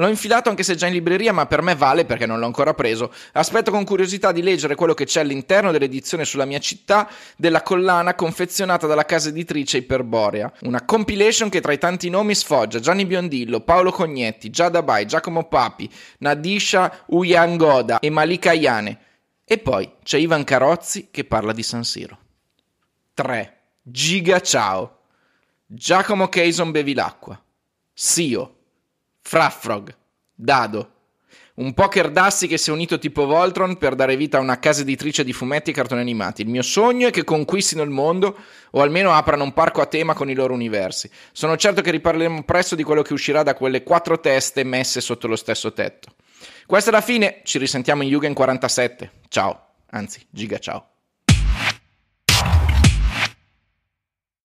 L'ho infilato anche se già in libreria, ma per me vale perché non l'ho ancora preso. Aspetto con curiosità di leggere quello che c'è all'interno dell'edizione sulla mia città della collana confezionata dalla casa editrice Iperborea. Una compilation che tra i tanti nomi sfoggia Gianni Biondillo, Paolo Cognetti, Giada Bai, Giacomo Papi, Nadisha Uyangoda e Malika Iane. E poi c'è Ivan Carozzi che parla di San Siro. 3. Giga Ciao. Giacomo Cason Bevilacqua. Sio. Fraffrog, Dado, un poker d'assi che si è unito tipo Voltron per dare vita a una casa editrice di fumetti e cartoni animati. Il mio sogno è che conquistino il mondo o almeno aprano un parco a tema con i loro universi. Sono certo che riparleremo presto di quello che uscirà da quelle quattro teste messe sotto lo stesso tetto. Questa è la fine, ci risentiamo in Jugend 47. Ciao, anzi, giga ciao.